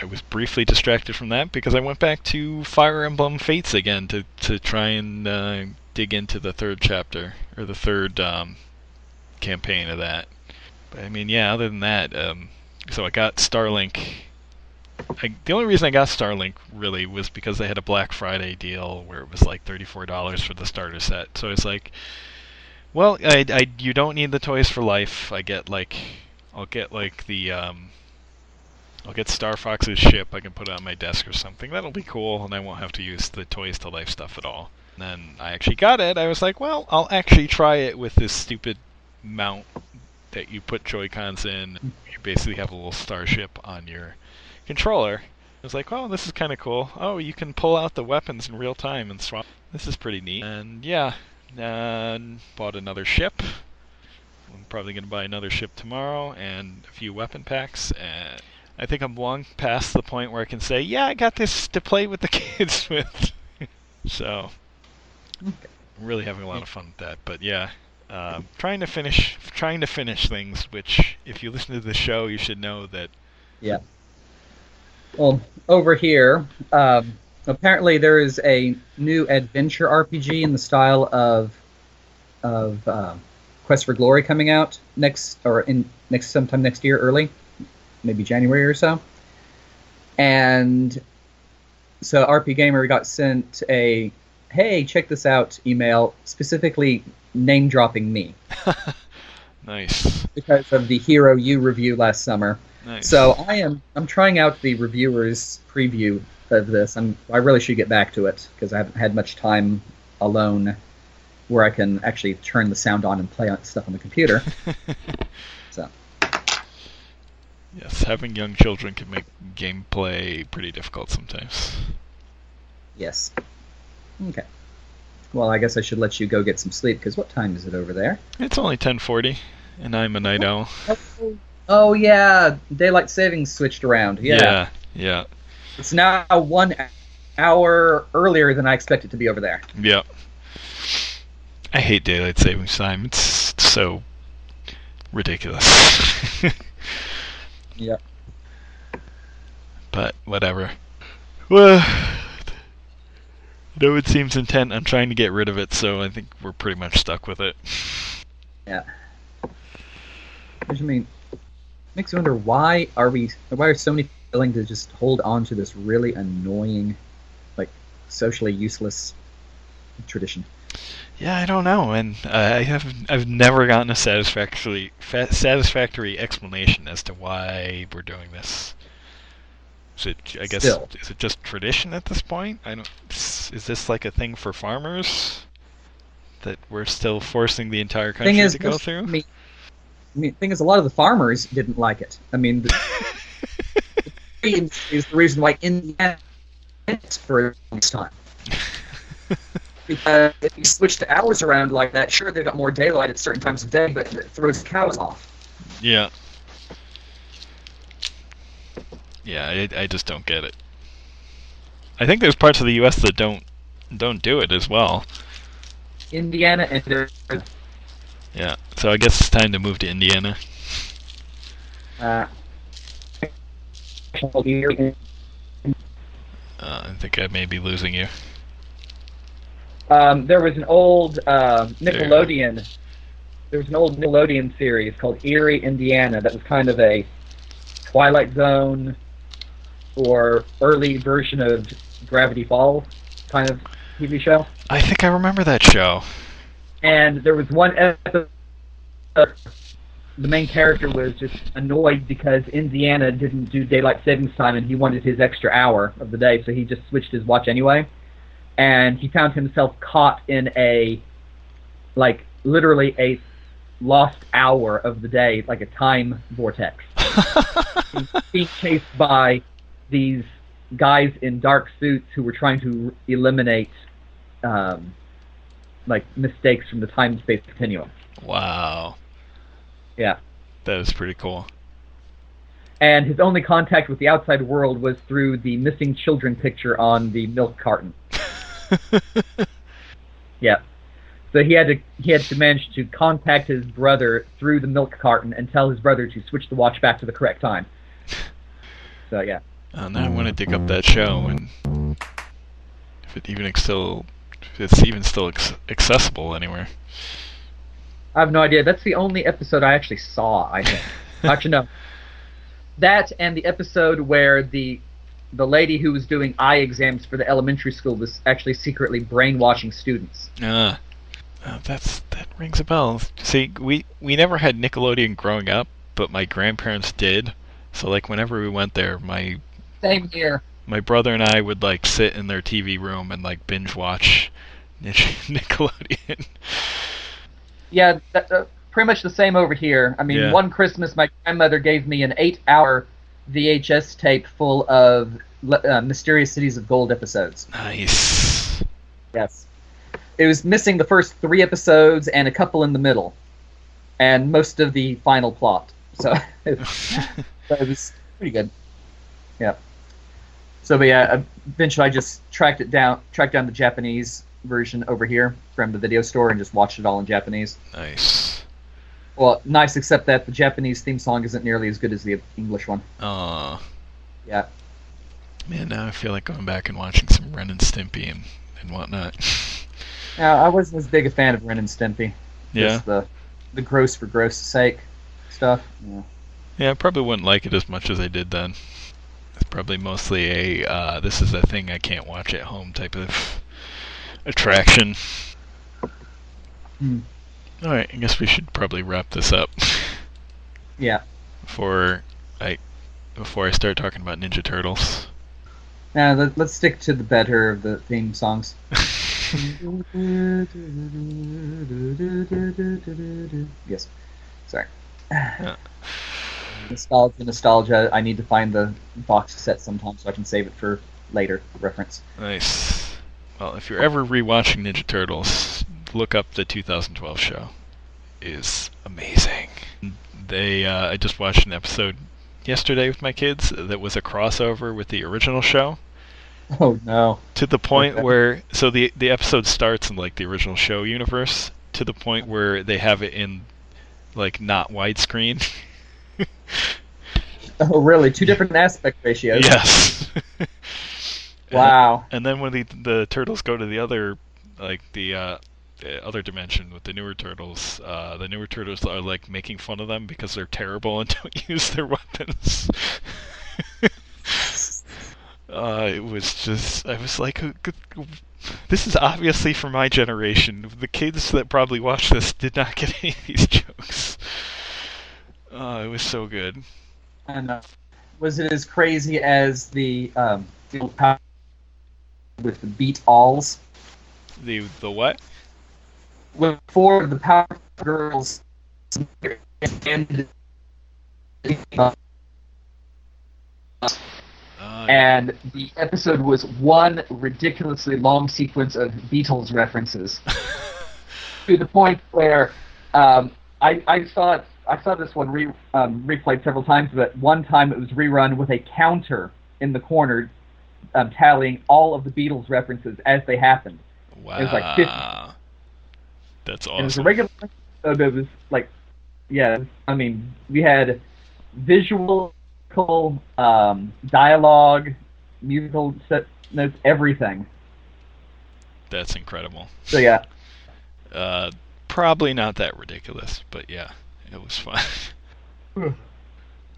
Speaker 2: I was briefly distracted from that because I went back to Fire Emblem Fates again to, to try and uh, dig into the third chapter, or the third um, campaign of that. But I mean, yeah, other than that, um, so I got Starlink. I, the only reason I got Starlink really was because they had a Black Friday deal where it was like $34 for the starter set. So it's like, well, I, I you don't need the toys for life. I get like I'll get like the um I'll get Star Fox's ship. I can put it on my desk or something. That'll be cool, and I won't have to use the toys to life stuff at all. And then I actually got it. I was like, well, I'll actually try it with this stupid mount that you put Joy Cons in. You basically have a little starship on your controller. was like, oh, this is kind of cool. Oh, you can pull out the weapons in real time and swap. This is pretty neat. And yeah, uh, bought another ship. I'm probably going to buy another ship tomorrow and a few weapon packs. And I think I'm long past the point where I can say, yeah, I got this to play with the kids with. so, I'm really having a lot of fun with that. But yeah, um, trying to finish, trying to finish things. Which, if you listen to the show, you should know that.
Speaker 1: Yeah. Well, over here, um, apparently there is a new adventure RPG in the style of of uh, Quest for Glory coming out next or in next sometime next year, early, maybe January or so. And so RPGamer got sent a hey, check this out email specifically name dropping me.
Speaker 2: nice.
Speaker 1: Because of the Hero U review last summer.
Speaker 2: Nice.
Speaker 1: So I am I'm trying out the reviewers preview of this. I'm I really should get back to it because I haven't had much time alone where I can actually turn the sound on and play stuff on the computer. so
Speaker 2: yes, having young children can make gameplay pretty difficult sometimes.
Speaker 1: Yes. Okay. Well, I guess I should let you go get some sleep because what time is it over there?
Speaker 2: It's only 10:40, and I'm a night owl.
Speaker 1: Oh, oh yeah, daylight savings switched around. Yeah.
Speaker 2: Yeah. yeah.
Speaker 1: It's now one hour earlier than I expect it to be over there.
Speaker 2: Yep. I hate daylight savings time. It's so ridiculous.
Speaker 1: yep.
Speaker 2: But whatever. Well, no, it seems intent on trying to get rid of it, so I think we're pretty much stuck with it.
Speaker 1: Yeah. Which I mean, makes you wonder why are we why are so many willing to just hold on to this really annoying, like socially useless tradition?
Speaker 2: Yeah, I don't know, and uh, I have I've never gotten a satisfactory fa- satisfactory explanation as to why we're doing this. Is it? I guess
Speaker 1: Still.
Speaker 2: is it just tradition at this point? I don't. Is this like a thing for farmers that we're still forcing the entire country
Speaker 1: Thing is,
Speaker 2: to go through?
Speaker 1: I mean, I mean, thing is, a lot of the farmers didn't like it. I mean, the, is, is the reason why Indiana for a long time. Because if you switch the hours around like that, sure they've got more daylight at certain times of day, but it throws cows off.
Speaker 2: yeah. Yeah, I, I just don't get it. I think there's parts of the U.S. that don't don't do it as well.
Speaker 1: Indiana and
Speaker 2: Yeah, so I guess it's time to move to Indiana.
Speaker 1: uh,
Speaker 2: I think I may be losing you.
Speaker 1: um, there was an old uh,
Speaker 2: There.
Speaker 1: Nickelodeon. There was an old Nickelodeon series called Erie, Indiana, that was kind of a Twilight Zone or early version of Gravity Falls kind of TV show.
Speaker 2: I think I remember that show.
Speaker 1: and there was one episode the main character was just annoyed because Indiana didn't do daylight savings time and he wanted his extra hour of the day, so he just switched his watch anyway. And he found himself caught in a like literally a lost hour of the day, like a time vortex. He's being chased by these guys in dark suits who were trying to eliminate um, like mistakes from the time space continuum.
Speaker 2: wow,
Speaker 1: Yeah.
Speaker 2: that is pretty cool.
Speaker 1: And his only contact with the outside world was through the missing children picture on the milk carton. Yeah. So he had to he had to manage to contact his brother through the milk carton and tell his brother to switch the watch back to the correct time. So yeah.
Speaker 2: Now I want to dig up that show and if it even still, if it's even still ex- accessible anywhere.
Speaker 1: I have no idea. That's the only episode I actually saw, I think. Actually no. That and the episode where the the lady who was doing eye exams for the elementary school was actually secretly brainwashing students.
Speaker 2: Ah, uh, that's that rings a bell. See, we we never had Nickelodeon growing up, but my grandparents did. So like whenever we went there, my
Speaker 1: Same here.
Speaker 2: my brother and I would like sit in their TV room and like binge watch Nickelodeon.
Speaker 1: Yeah, that, uh, pretty much the same over here. I mean,
Speaker 2: Yeah.
Speaker 1: one Christmas, my grandmother gave me an eight-hour VHS tape full of uh, Mysterious Cities of Gold episodes.
Speaker 2: Nice.
Speaker 1: Yes. It was missing the first three episodes and a couple in the middle, and most of the final plot. So, so it was pretty good. Yeah. So, but yeah, eventually I just tracked it down, tracked down the Japanese version over here from the video store, and just watched it all in Japanese.
Speaker 2: nice.
Speaker 1: Well, nice, except that the Japanese theme song isn't nearly as good as the English one.
Speaker 2: Aw.
Speaker 1: Yeah.
Speaker 2: Man, now I feel like going back and watching some Ren and Stimpy and, and whatnot.
Speaker 1: Now, I wasn't as big a fan of Ren and Stimpy.
Speaker 2: yeah.
Speaker 1: Just the the gross for gross sake stuff. Yeah.
Speaker 2: Yeah, I probably wouldn't like it as much as I did then. It's probably mostly a uh, this is a thing I can't watch at home type of attraction.
Speaker 1: Hmm.
Speaker 2: Alright, I guess we should probably wrap this up
Speaker 1: Yeah.
Speaker 2: before I before I start talking about Ninja Turtles.
Speaker 1: Now let, let's stick to the better of the theme songs. yes. Sorry. Nostalgia, nostalgia. I need to find the box set sometime so I can save it for later reference.
Speaker 2: nice. Well, if you're ever rewatching Ninja Turtles, look up the 2012 show. It is amazing. They uh, I just watched an episode yesterday with my kids that was a crossover with the original show.
Speaker 1: Oh no.
Speaker 2: to the point
Speaker 1: Okay.
Speaker 2: where so the the episode starts in like the original show universe to the point where they have it in like not widescreen.
Speaker 1: Oh really? Two different aspect ratios.
Speaker 2: yes.
Speaker 1: Wow.
Speaker 2: And then when the the turtles go to the other like the uh the other dimension with the newer turtles, uh, the newer turtles are like making fun of them because they're terrible and don't use their weapons. uh, it was just, I was like, "Uh, this is obviously for my generation. The kids that probably watch this did not get any of these jokes. Uh, it was so good.
Speaker 1: And uh, was it as crazy as the um the old power with the beat alls?
Speaker 2: The the what?
Speaker 1: with Before the Powerpuff Girls and
Speaker 2: Uh,
Speaker 1: and the episode was one ridiculously long sequence of Beatles references to the point where um, I, I it, I saw this one re, um, replayed several times, but one time it was rerun with a counter in the corner um, tallying all of the Beatles references as they happened.
Speaker 2: wow.
Speaker 1: was like 50.
Speaker 2: That's
Speaker 1: And it was a regular. It was like, yeah, I mean, we had visual, um, dialogue, musical set notes, everything.
Speaker 2: That's incredible.
Speaker 1: So yeah,
Speaker 2: Uh, probably not that ridiculous, but yeah, it was fun.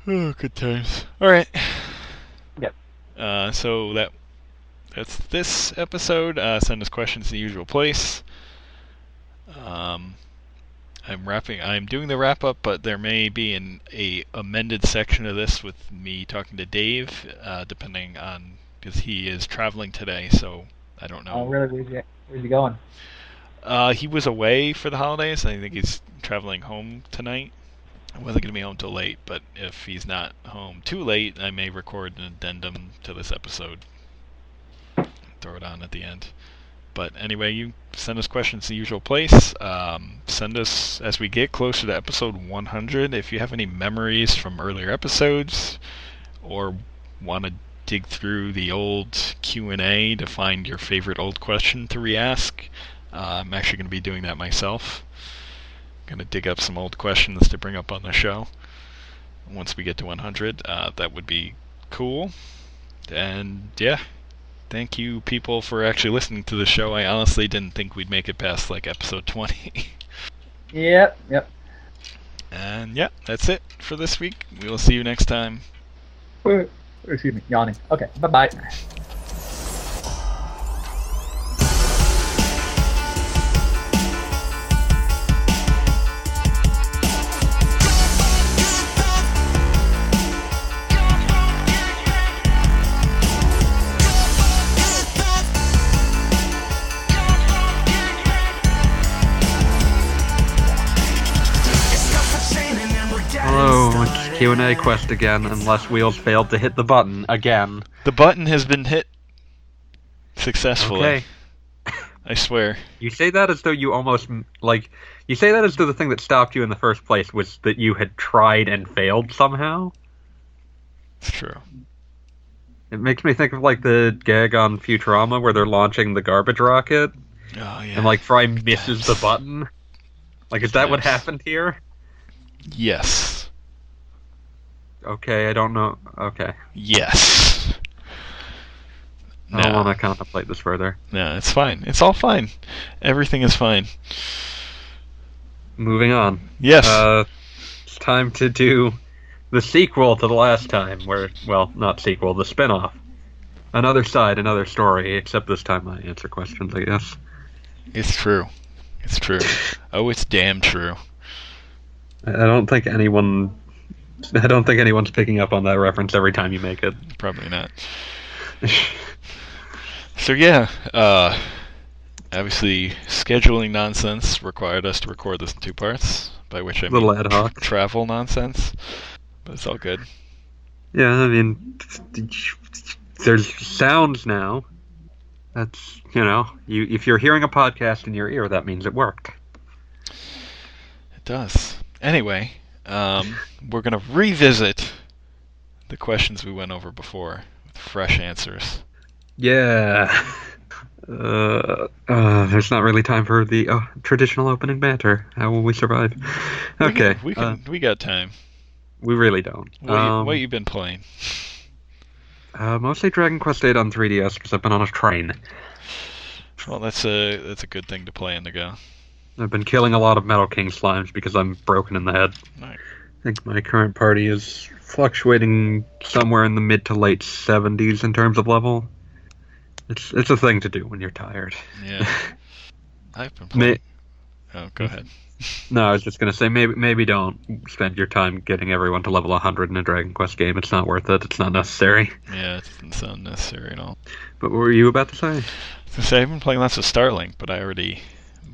Speaker 2: oh, good times. All right.
Speaker 1: Yep.
Speaker 2: Uh, so that that's this episode. Uh, send us questions in the usual place. Um, I'm wrapping. I'm doing the wrap up, but there may be an a amended section of this with me talking to Dave, uh, depending on because he is traveling today. So I don't know.
Speaker 1: oh really? Where's he, where's he going?
Speaker 2: Uh, he was away for the holidays. I think he's traveling home tonight. I wasn't going to be home till late, but if he's not home too late, I may record an addendum to this episode. Throw it on at the end. But anyway, you send us questions the usual place. Um, send us as we get closer to episode 100. If you have any memories from earlier episodes, or want to dig through the old Q&A to find your favorite old question to re-ask, uh, I'm actually going to be doing that myself. Going to dig up some old questions to bring up on the show. Once we get to 100, uh, that would be cool. And yeah, thank you people for actually listening to the show. I honestly didn't think we'd make it past like episode 20.
Speaker 1: Yep, yep.
Speaker 2: and yeah, that's it for this week. We will see you next time.
Speaker 1: Excuse me, yawning. Okay, bye bye.
Speaker 3: Q&A quest again, unless Wheels failed to hit the button again.
Speaker 2: The button has been hit successfully.
Speaker 3: Okay.
Speaker 2: I swear.
Speaker 3: You say that as though you almost like you say that as though the thing that stopped you in the first place was that you had tried and failed somehow.
Speaker 2: It's true.
Speaker 3: It makes me think of like the gag on Futurama where they're launching the garbage rocket
Speaker 2: Oh yeah.
Speaker 3: and like Fry misses the button. Like, is that what happened here?
Speaker 2: Yes.
Speaker 3: Okay, I don't know. Okay,
Speaker 2: Yes. No.
Speaker 3: I don't want to contemplate this further.
Speaker 2: No, it's fine. It's all fine. Everything is fine.
Speaker 3: Moving on.
Speaker 2: Yes.
Speaker 3: Uh, it's time to do the sequel to the last time, where, well, not sequel, the spin-off. Another side, another story, except this time I answer questions, I guess.
Speaker 2: it's true. It's true. oh, it's damn true.
Speaker 3: I I don't think anyone. I don't think anyone's picking up on that reference every time you make it.
Speaker 2: Probably not. So yeah, uh, obviously scheduling nonsense required us to record this in two parts, by which I mean
Speaker 3: Little ad hoc.
Speaker 2: travel nonsense. But it's all good.
Speaker 3: Yeah, I mean, there's sounds now. That's you know, you if you're hearing a podcast in your ear, that means it worked.
Speaker 2: It does. Anyway, um, we're gonna revisit the questions we went over before with fresh answers.
Speaker 3: Yeah. Uh, uh, there's not really time for the uh, traditional opening banter. How will we survive?
Speaker 2: We
Speaker 3: Okay,
Speaker 2: can, we
Speaker 3: uh,
Speaker 2: can. we got time.
Speaker 3: we really don't.
Speaker 2: What, you,
Speaker 3: Um,
Speaker 2: what you been playing?
Speaker 3: uh, mostly Dragon Quest VIII on 3DS because I've been on a train.
Speaker 2: Well, that's a that's a good thing to play on the go.
Speaker 3: I've been killing a lot of Metal King slimes because I'm broken in the head.
Speaker 2: Right.
Speaker 3: I think my current party is fluctuating somewhere in the mid to late 70s in terms of level. It's it's a thing to do when you're tired.
Speaker 2: Yeah. I've been
Speaker 3: May.
Speaker 2: Oh, go ahead.
Speaker 3: no, I was just gonna say maybe maybe don't spend your time getting everyone to level 100 in a Dragon Quest game. It's not worth it. It's not necessary.
Speaker 2: Yeah, it doesn't sound necessary at all.
Speaker 3: But what were you about to say?
Speaker 2: I was say I've been playing lots of Starlink, but I already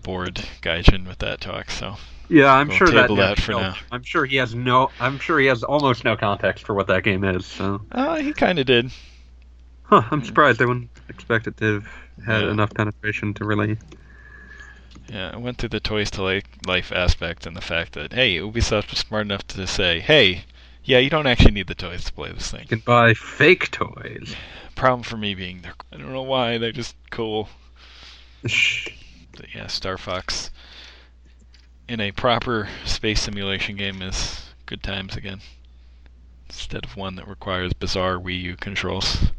Speaker 2: bored Gaijin with that talk, so
Speaker 3: Yeah, I'm
Speaker 2: We'll
Speaker 3: sure that,
Speaker 2: that for
Speaker 3: no,
Speaker 2: now.
Speaker 3: I'm sure he has no. I'm sure he has almost no context for what that game is. So,
Speaker 2: uh, he kind of did.
Speaker 3: huh, I'm surprised. I wouldn't expect it to have had
Speaker 2: Yeah.
Speaker 3: enough penetration to really.
Speaker 2: Yeah, I went through the toys to life, aspect and the fact that hey, Ubisoft was smart enough to say, hey, yeah, you don't actually need the toys to play this thing.
Speaker 3: You can buy fake toys.
Speaker 2: Problem for me being I don't know why they're just cool. Yeah, Star Fox in a proper space simulation game is good times again. Instead of one that requires bizarre Wii U controls.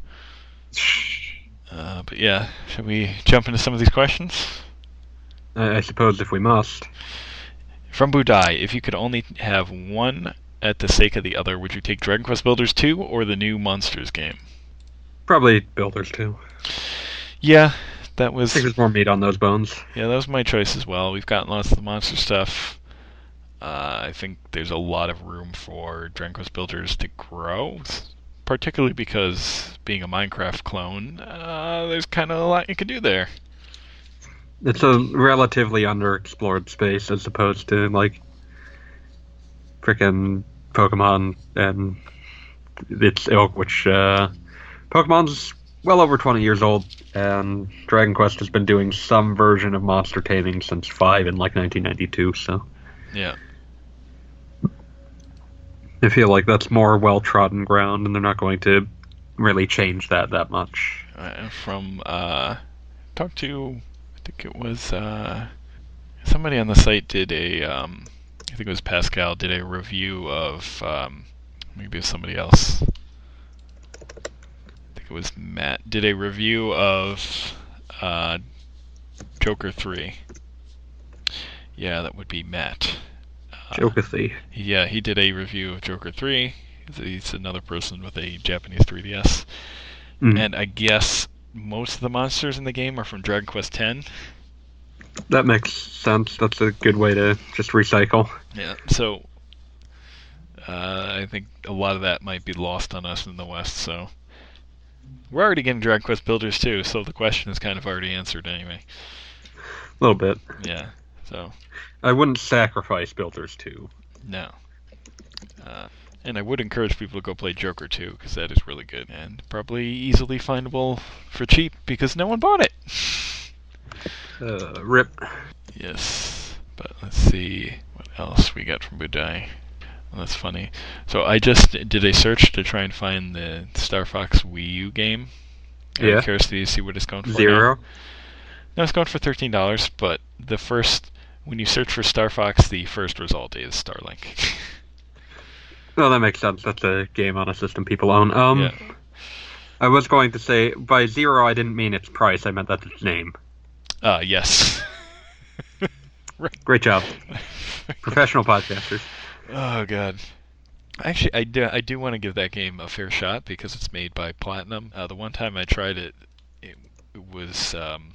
Speaker 2: Uh, but yeah, should we jump into some of these questions?
Speaker 3: I, I suppose if we must.
Speaker 2: From Budai, if you could only have one at the sake of the other, would you take Dragon Quest Builders 2 or the new Monsters game?
Speaker 3: Probably Builders 2.
Speaker 2: Yeah, that
Speaker 3: I
Speaker 2: was
Speaker 3: think there's more meat on those bones.
Speaker 2: yeah, that was my choice as well. We've gotten lots of the monster stuff. Uh, I think there's a lot of room for Dragon Quest Builders to grow, particularly because being a Minecraft clone, uh, there's kind of a lot you can do there.
Speaker 3: It's a relatively underexplored space as opposed to like freaking Pokemon and its ilk, which uh, Pokemon's well over 20 years old, and Dragon Quest has been doing some version of monster taming since 5 in like 1992, so
Speaker 2: Yeah.
Speaker 3: I feel like that's more well trodden ground, and they're not going to really change that that much.
Speaker 2: uh, from uh, talked to I think it was uh, somebody on the site did a um, I think it was Pascal did a review of um, maybe it was somebody else. Think it was Matt did a review of uh, Joker three. Yeah, that would be Matt. Uh,
Speaker 3: Jokathy.
Speaker 2: yeah, he did a review of Joker 3. He's- another person with a Japanese 3DS.
Speaker 3: Mhm.
Speaker 2: And I guess most of the monsters in the game are from Dragon Quest X.
Speaker 3: That makes sense. That's a good way to just recycle.
Speaker 2: Yeah. So uh, I think a lot of that might be lost on us in the West. So we're already getting Dragon Quest Builders 2. So the question is kind of already answered anyway.
Speaker 3: A little bit.
Speaker 2: Yeah. So
Speaker 3: I wouldn't sacrifice Builders 2.
Speaker 2: no. Uh, And I would encourage people to go play Joker 2 because that is really good and probably easily findable for cheap because no one bought it.
Speaker 3: Uh, rip.
Speaker 2: Yes, but let's see what else we got from Budai. That's funny. So I just did a search to try and find the Star Fox Wii U game. I'm
Speaker 3: Yeah.
Speaker 2: curious to see what it's going for. now.
Speaker 3: Zero.
Speaker 2: No, it's going for thirteen dollars. But the first, when you search for Star Fox, the first result is Starlink.
Speaker 3: Well, that makes sense. That's a game on a system people own. Um,
Speaker 2: yeah.
Speaker 3: I was going to say by zero, I didn't mean its price. I meant that's its name.
Speaker 2: Uh, yes.
Speaker 3: Great job, professional podcasters.
Speaker 2: Oh god. Actually, I do. I do want to give that game a fair shot because it's made by Platinum. Uh, the one time I tried it, it, it was. Um,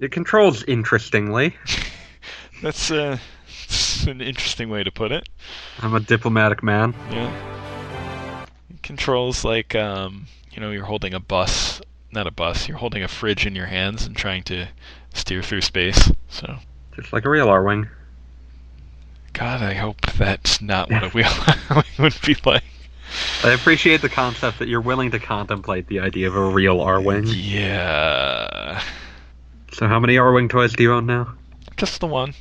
Speaker 3: It controls interestingly.
Speaker 2: that's uh, it's an interesting way to put it.
Speaker 3: I'm a diplomatic man.
Speaker 2: Yeah. It controls like um, you know, you're holding a bus, not a bus. You're holding a fridge in your hands and trying to steer through space. So,
Speaker 3: Just like a real Arwing.
Speaker 2: God, I hope that's not what a wheel would be like.
Speaker 3: I appreciate the concept that you're willing to contemplate the idea of a real Arwing.
Speaker 2: Yeah.
Speaker 3: So how many Arwing toys do you own now?
Speaker 2: Just the one.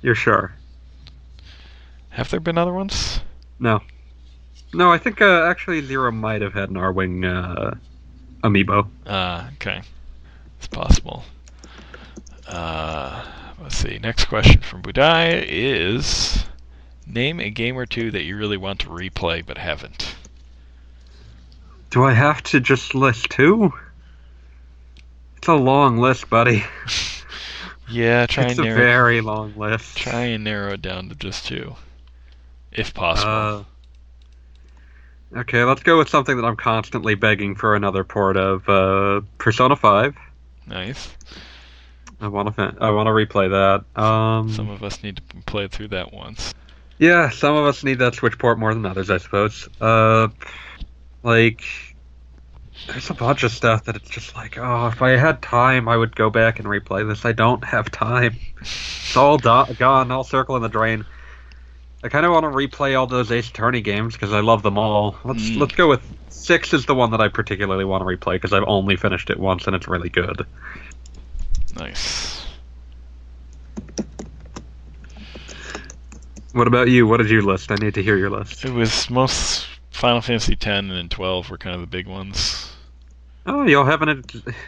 Speaker 3: You're sure?
Speaker 2: Have there been other ones?
Speaker 3: No. No, I think uh, actually Zero might have had an Arwing uh, amiibo.
Speaker 2: Uh, okay. It's possible. Uh, let's see. Next question from Budai is Name a game or two that you really want to replay but haven't.
Speaker 3: Do I have to just list two? It's a long list, buddy.
Speaker 2: Yeah, try
Speaker 3: it's
Speaker 2: and
Speaker 3: a
Speaker 2: narrow
Speaker 3: very long list.
Speaker 2: try and narrow it down to just two. If possible.
Speaker 3: Uh, okay, let's go with something that I'm constantly begging for another port of. Uh, Persona 5.
Speaker 2: nice.
Speaker 3: I want to. I want to replay that. Um,
Speaker 2: Some of us need to play through that once.
Speaker 3: Yeah, some of us need that Switch port more than others, I suppose. Uh, like, there's a bunch of stuff that it's just like, oh, if I had time, I would go back and replay this. I don't have time. It's all do- gone, all circle in the drain. I kind of want to replay all those Ace Attorney games because I love them all. Let's
Speaker 2: Mm.
Speaker 3: let's go with six is the one that I particularly want to replay because I've only finished it once and it's really good.
Speaker 2: Nice.
Speaker 3: What about you? What did you list? I need to hear your list.
Speaker 2: It was most Final Fantasy X and 12 were kind of the big ones.
Speaker 3: Oh, you'll have an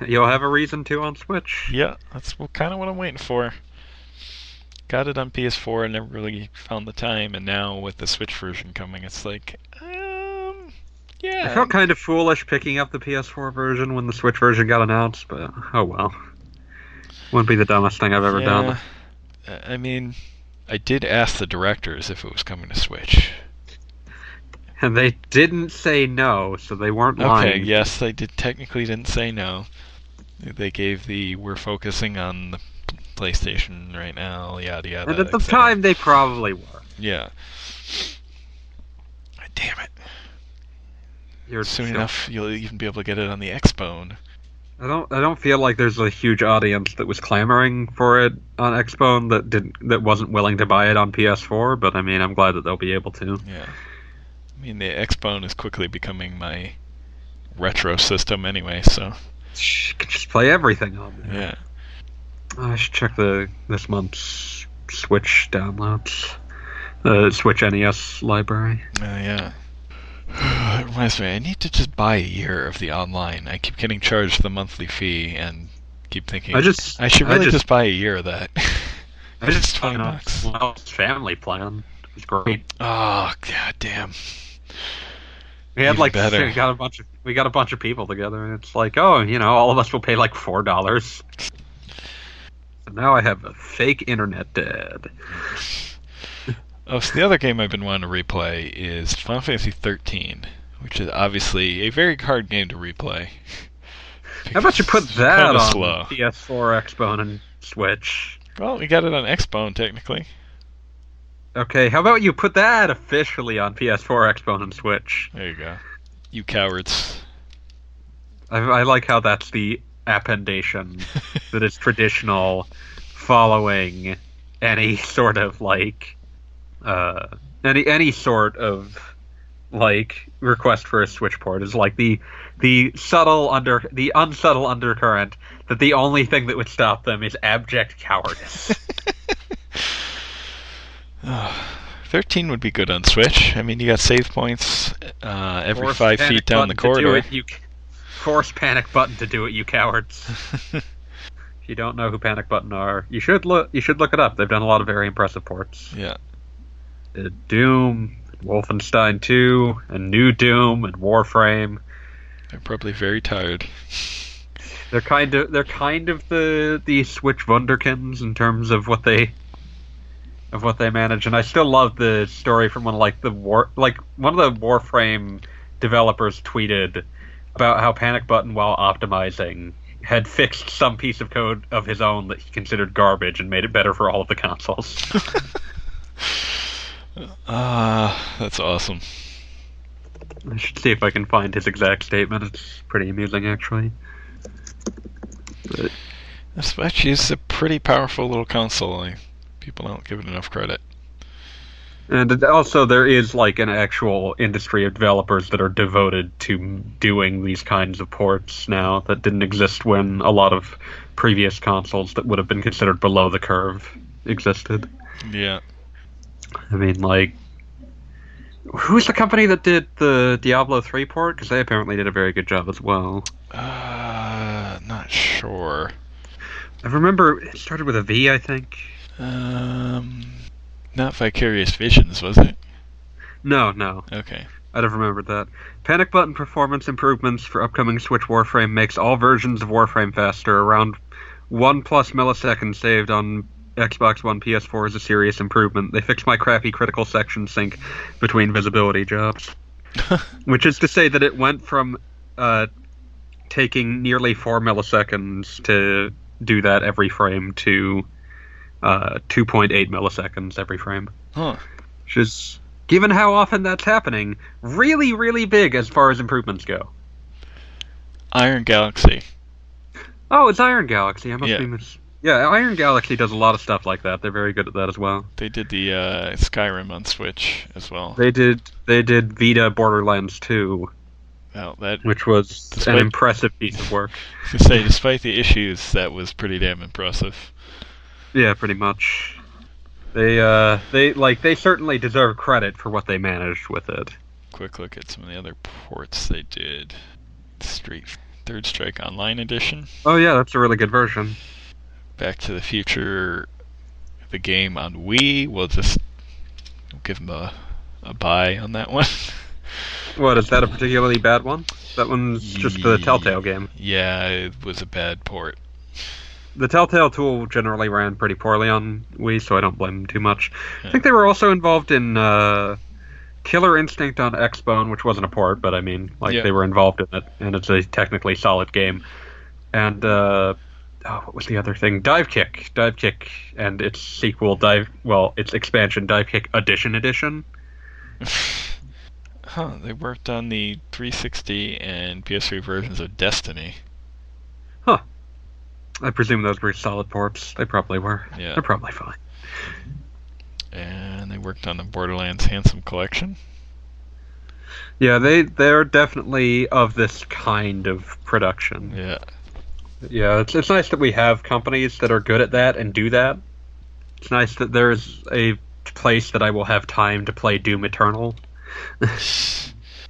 Speaker 3: you'll have a reason to on Switch.
Speaker 2: Yeah, that's kind of what I'm waiting for. Got it on PS4 and never really found the time, and now with the Switch version coming, it's like, um, yeah.
Speaker 3: I felt kind of foolish picking up the PS4 version when the Switch version got announced, but oh well. Wouldn't be the dumbest thing I've ever done.
Speaker 2: Yeah. Uh, I mean, I did ask the directors if it was coming to Switch.
Speaker 3: And they didn't say no, so they weren't lying.
Speaker 2: Okay, yes, they did technically didn't say no. They gave the we're focusing on the PlayStation right now, yada yada.
Speaker 3: And at the time, they probably were.
Speaker 2: yeah. Damn it!
Speaker 3: You're
Speaker 2: Soon
Speaker 3: so-
Speaker 2: enough, you'll even be able to get it on the Xbone.
Speaker 3: I don't. I don't feel like there's a huge audience that was clamoring for it on Xbone that didn't that wasn't willing to buy it on PS4. But I mean, I'm glad that they'll be able to.
Speaker 2: Yeah. I mean, the Xbone is quickly becoming my retro system anyway, so
Speaker 3: You can just play everything on there.
Speaker 2: yeah.
Speaker 3: I should check the this month's Switch downloads. The Switch NES library.
Speaker 2: Uh, yeah. It reminds me, I need to just buy a year of the online. I keep getting charged the monthly fee and keep thinking
Speaker 3: I just
Speaker 2: I should
Speaker 3: I
Speaker 2: really
Speaker 3: just-
Speaker 2: just, buy a year of that.
Speaker 3: I just
Speaker 2: It's 20
Speaker 3: you know,
Speaker 2: bucks.
Speaker 3: well, family plan. It was great.
Speaker 2: Oh god damn.
Speaker 3: We had
Speaker 2: Even
Speaker 3: like
Speaker 2: better.
Speaker 3: we got a bunch of we got a bunch of people together, and it's like, oh, you know, all of us will pay like four dollars. So now I have a fake internet dad.
Speaker 2: Oh, so the other game I've been wanting to replay is Final Fantasy 13, which is obviously a very hard game to replay.
Speaker 3: How about you put that on
Speaker 2: slow.
Speaker 3: PS4, Xbone, and Switch?
Speaker 2: Well, we got it on Xbone technically.
Speaker 3: Okay, how about you put that officially on PS4, Xbone, and Switch?
Speaker 2: There you go. You cowards.
Speaker 3: I, I like how that's the appendation that is traditional following any sort of like uh any any sort of like request for a switch port is like the the subtle under the unsubtle undercurrent that the only thing that would stop them is abject cowardice.
Speaker 2: Thirteen would be good on Switch. I mean, you got save points uh, every
Speaker 3: Force
Speaker 2: five feet down the
Speaker 3: to do
Speaker 2: corridor.
Speaker 3: it, you force panic button to do it, you cowards. if you don't know who panic button are, you should look. You should look it up. They've done a lot of very impressive ports.
Speaker 2: yeah.
Speaker 3: Doom, Wolfenstein 2, and New Doom, and Warframe.
Speaker 2: They're probably very tired.
Speaker 3: They're kind of they're kind of the the Switch Wunderkins in terms of what they of what they manage, and I still love the story from one of like the war like one of the Warframe developers tweeted about how Panic Button while optimizing had fixed some piece of code of his own that he considered garbage and made it better for all of the consoles.
Speaker 2: Ah, that's awesome.
Speaker 3: I should see if I can find his exact statement. It's pretty amusing actually. But
Speaker 2: The Switch is a pretty powerful little console. People don't give it enough credit.
Speaker 3: And also, there is like an actual industry of developers that are devoted to doing these kinds of ports now that didn't exist when a lot of previous consoles that would have been considered below the curve existed.
Speaker 2: Yeah.
Speaker 3: I mean, like, who's the company that did the Diablo 3 port? Because they apparently did a very good job as well.
Speaker 2: Uh, not sure.
Speaker 3: I remember it started with a V, I think.
Speaker 2: Um, not Vicarious Visions, was it?
Speaker 3: No, no.
Speaker 2: Okay.
Speaker 3: I'd have remembered that. Panic button performance improvements for upcoming Switch Warframe makes all versions of Warframe faster. Around 1 plus milliseconds saved on Xbox One PS4 is a serious improvement. They fixed my crappy critical section sync between visibility jobs. Which is to say that it went from uh, taking nearly 4 milliseconds to do that every frame to uh, 2.8 milliseconds every frame
Speaker 2: Huh.
Speaker 3: which is given how often that's happening, really, really big as far as improvements go.
Speaker 2: Iron Galaxy.
Speaker 3: Oh, it's Iron Galaxy. I must
Speaker 2: Yeah.
Speaker 3: be mis- Yeah, Iron Galaxy does a lot of stuff like that. They're very good at that as well.
Speaker 2: They did the uh, Skyrim on Switch as well.
Speaker 3: They did they did Vita Borderlands 2,
Speaker 2: Well, that
Speaker 3: which was
Speaker 2: That's
Speaker 3: an impressive piece of work.
Speaker 2: to say, despite the issues, that was pretty damn impressive.
Speaker 3: Yeah, pretty much. They uh they like they certainly deserve credit for what they managed with it.
Speaker 2: Quick look at some of the other ports they did. Street Third Strike Online Edition.
Speaker 3: Oh yeah, that's a really good version.
Speaker 2: Back to the Future, the game on Wii. We'll just give them a, a buy on that one.
Speaker 3: What is that a particularly bad one? That one's just the Telltale game.
Speaker 2: yeah, it was a bad port.
Speaker 3: The Telltale tool generally ran pretty poorly on Wii, so I don't blame them too much. I think they were also involved in uh, Killer Instinct on Xbone, which wasn't a port, but I mean, like
Speaker 2: Yeah.
Speaker 3: they were involved in it, and it's a technically solid game. And uh, oh, what was the other thing? Dive Kick, Dive Kick, and its sequel, Dive, well, its expansion, Divekick Addition Edition.
Speaker 2: Huh, they worked on the 360 and PS3 versions of Destiny. Huh.
Speaker 3: I presume those were solid ports. They probably were.
Speaker 2: Yeah.
Speaker 3: They're probably fine.
Speaker 2: And they worked on the Borderlands Handsome Collection.
Speaker 3: Yeah, they they're definitely of this kind of production.
Speaker 2: Yeah.
Speaker 3: Yeah, it's, it's nice that we have companies that are good at that and do that. It's nice that there's a place that I will have time to play Doom Eternal.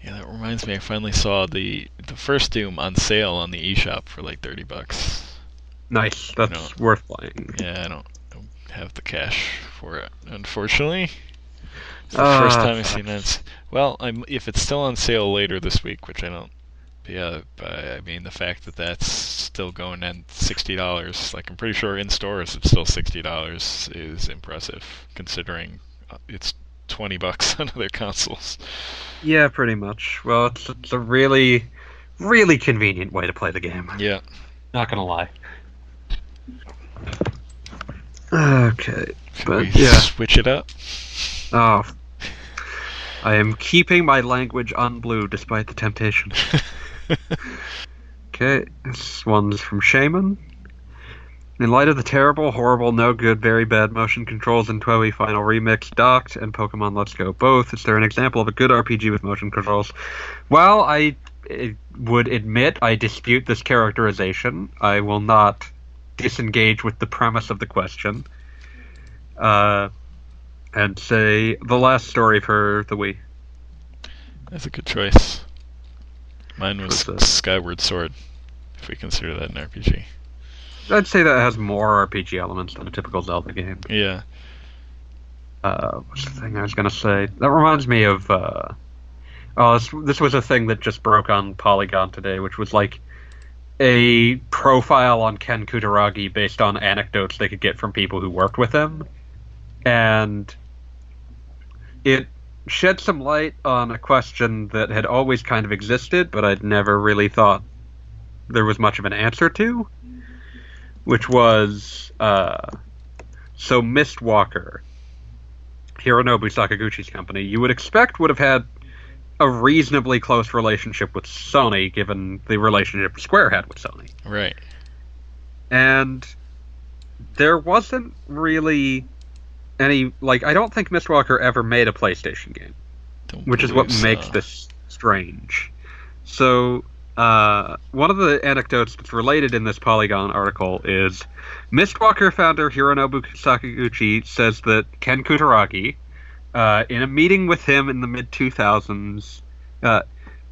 Speaker 2: Yeah, that reminds me. I finally saw the the first Doom on sale on the eShop for like thirty bucks.
Speaker 3: Nice, that's
Speaker 2: No.
Speaker 3: worth playing.
Speaker 2: Yeah, I don't, don't have the cash for it, unfortunately. It's the
Speaker 3: Ah,
Speaker 2: first time I've seen that. Well, I'm if it's still on sale later this week, which I don't. Yeah, but I mean the fact that that's still going at sixty dollars, like I'm pretty sure in stores it's still sixty dollars, is impressive considering uh, it's twenty bucks on other consoles.
Speaker 3: Yeah, pretty much. Well, it's, it's a really, really convenient way to play the game.
Speaker 2: Yeah.
Speaker 3: Not gonna lie. Okay,
Speaker 2: Should
Speaker 3: but
Speaker 2: we
Speaker 3: yeah.
Speaker 2: switch it up?
Speaker 3: Oh, I am keeping my language unblue despite the temptation. Okay, this one's from Shaman. In light of the terrible, horrible, no good, very bad motion controls in 12 Final Remix, Docked, and Pokemon Let's Go both, is there an example of a good RPG with motion controls? Well, I would admit I dispute this characterization. I will not disengage with the premise of the question. Uh, and say the last story for the Wii.
Speaker 2: That's a good choice. Mine was? Skyward Sword, if we consider that an RPG.
Speaker 3: I'd say that has more RPG elements than a typical Zelda game.
Speaker 2: Yeah.
Speaker 3: uh, what's the thing I was gonna say? That reminds me of. Uh, oh, this, this was a thing that just broke on Polygon today, which was like a profile on Ken Kutaragi based on anecdotes they could get from people who worked with him, and it shed some light on a question that had always kind of existed, but I'd never really thought there was much of an answer to, which was uh, so Mistwalker. Hironobu Sakaguchi's company, you would expect would have had a reasonably close relationship with Sony, given the relationship Square had with Sony.
Speaker 2: Right.
Speaker 3: And there wasn't really any like I don't think Mistwalker ever made a PlayStation game,
Speaker 2: Don't
Speaker 3: which is what
Speaker 2: believe
Speaker 3: makes this strange. So uh, one of the anecdotes that's related in this Polygon article is Mistwalker founder Hironobu Sakaguchi says that Ken Kutaragi, uh, in a meeting with him in the mid 2000s, uh,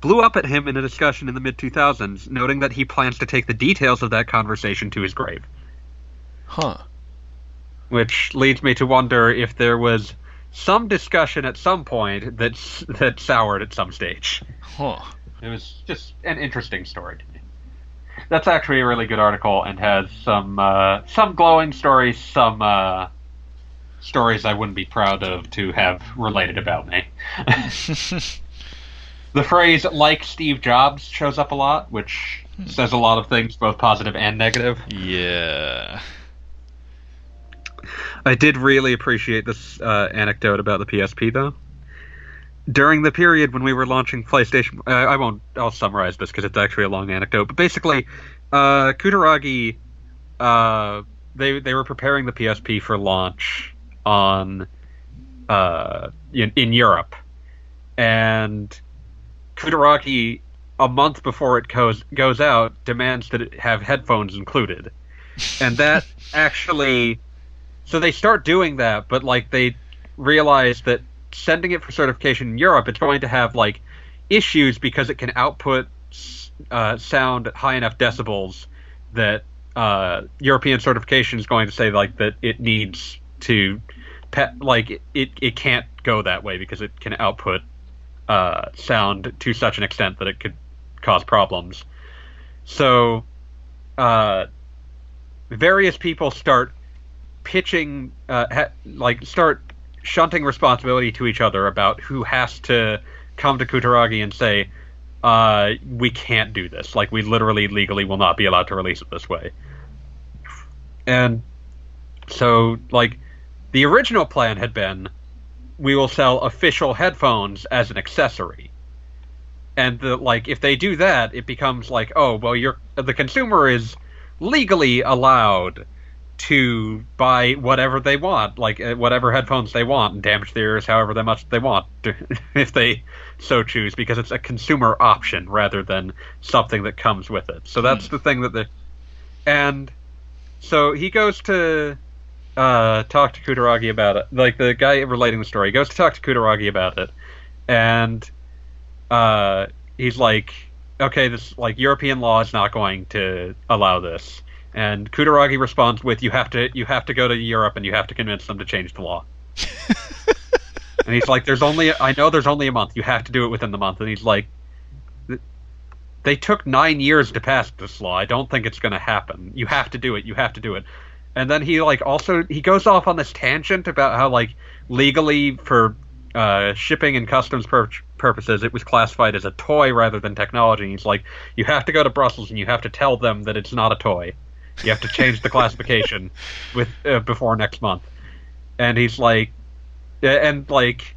Speaker 3: blew up at him in a discussion in the mid 2000s, noting that he plans to take the details of that conversation to his grave.
Speaker 2: Huh.
Speaker 3: Which leads me to wonder if there was some discussion at some point that that soured at some stage.
Speaker 2: Huh.
Speaker 3: It was just an interesting story to me. That's actually a really good article and has some uh, some glowing stories, some uh, stories I wouldn't be proud of to have related about me. the phrase "like Steve Jobs" shows up a lot, which says a lot of things, both positive and negative.
Speaker 2: yeah.
Speaker 3: I did really appreciate this uh, anecdote about the PSP, though. During the period when we were launching PlayStation, uh, I won't. I'll summarize this because it's actually a long anecdote. But basically, uh, Kutaragi, uh, they they were preparing the PSP for launch on uh, in, in Europe, and Kutaragi, a month before it goes goes out, demands that it have headphones included, and that actually so they start doing that, but like they realize that sending it for certification in Europe, it's going to have like issues because it can output uh, sound at high enough decibels that uh, European certification is going to say like that it needs to like it, it it can't go that way because it can output uh, sound to such an extent that it could cause problems. So uh, various people start pitching uh, ha- like start shunting responsibility to each other about who has to come to Kutaragi and say uh, we can't do this. Like we literally legally will not be allowed to release it this way. And so like the original plan had been we will sell official headphones as an accessory. And the like if they do that it becomes like oh well you're the consumer is legally allowed to buy whatever they want, like uh, whatever headphones they want, and damage their ears however much they want, if they so choose, because it's a consumer option rather than something that comes with it. So that's the thing that the, and so he goes to uh, talk to Kutaragi about it. Like the guy relating the story goes to talk to Kutaragi about it, and uh, he's like, okay, this like European law is not going to allow this. And Kutaragi responds with, "You have to, you have to go to Europe and you have to convince them to change the law." and he's like, "There's only, I know there's only a month. You have to do it within the month." And he's like, "They took nine years to pass this law. I don't think it's going to happen. You have to do it. You have to do it." And then he like also he goes off on this tangent about how like legally for uh, shipping and customs pur- purposes, it was classified as a toy rather than technology. And he's like, you have to go to Brussels and you have to tell them that it's not a toy. You have to change the classification with uh, before next month. And he's like, and like,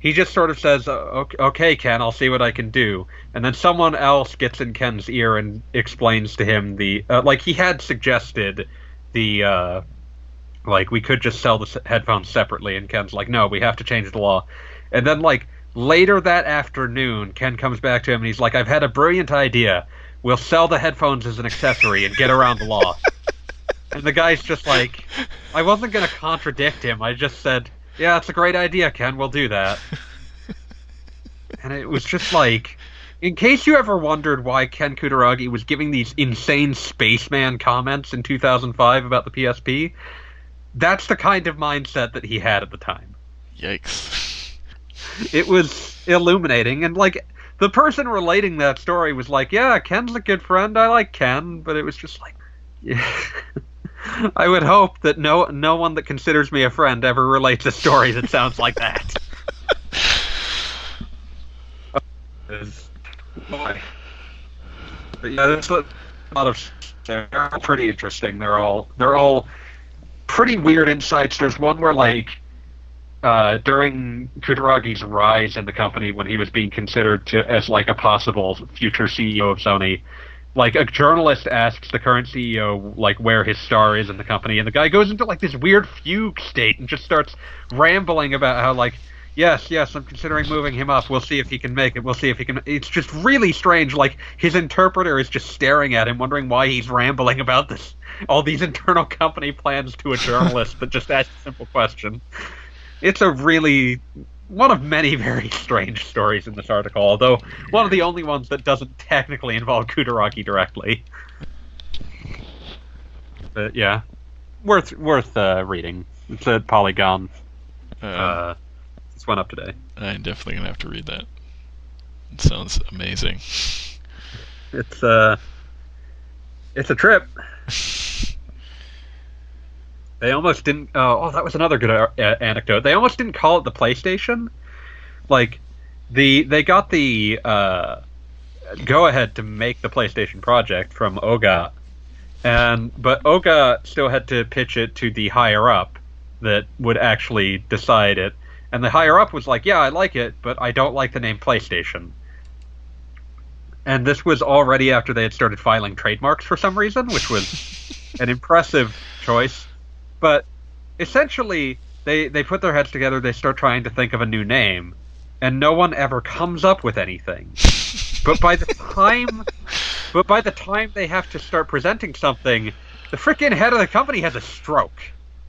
Speaker 3: he just sort of says, "Okay, okay, Ken, I'll see what I can do." And then someone else gets in Ken's ear and explains to him the uh, like he had suggested the uh, like we could just sell the headphones separately, and Ken's like, no, we have to change the law. And then like later that afternoon, Ken comes back to him and he's like, I've had a brilliant idea. We'll sell the headphones as an accessory and get around the law. and the guy's just like, I wasn't gonna contradict him. I just said, yeah, it's a great idea, Ken. We'll do that. and it was just like. In case you ever wondered why Ken Kutaragi was giving these insane spaceman comments in 2005 about the PSP, that's the kind of mindset that he had at the time.
Speaker 2: Yikes.
Speaker 3: It was illuminating, and like the person relating that story was like, "Yeah, Ken's a good friend. I like Ken," but it was just like, yeah. I would hope that no no one that considers me a friend ever relates a story that sounds like that. Boy. But yeah, there's a lot of they're all pretty interesting. They're all they're all pretty weird insights. There's one where like uh, during Kutaragi's rise in the company when he was being considered to as like a possible future CEO of Sony, like a journalist asks the current CEO like where his star is in the company, and the guy goes into like this weird fugue state and just starts rambling about how like yes, yes, I'm considering moving him up. We'll see if he can make it. We'll see if he can. It's just really strange. Like his interpreter is just staring at him, wondering why he's rambling about this, all these internal company plans to a journalist that just asks a simple question. It's a really one of many very strange stories in this article, although one of the only ones that doesn't technically involve Kutaragi directly. But yeah, worth worth uh, reading. It's at Polygon.
Speaker 2: Uh,
Speaker 3: Uh, this went up today.
Speaker 2: I'm definitely gonna have to read that. It sounds amazing.
Speaker 3: It's uh, it's a trip. They almost didn't. Uh, oh, that was another good uh, anecdote. They almost didn't call it the PlayStation. Like, the they got the uh, go ahead to make the PlayStation project from Ohga, and but Ohga still had to pitch it to the higher up that would actually decide it. And the higher up was like, "Yeah, I like it, but I don't like the name PlayStation." And this was already after they had started filing trademarks for some reason, which was an impressive choice. But essentially, they they put their heads together. They start trying to think of a new name, and no one ever comes up with anything. But by the time, but by the time they have to start presenting something, the freaking head of the company has a stroke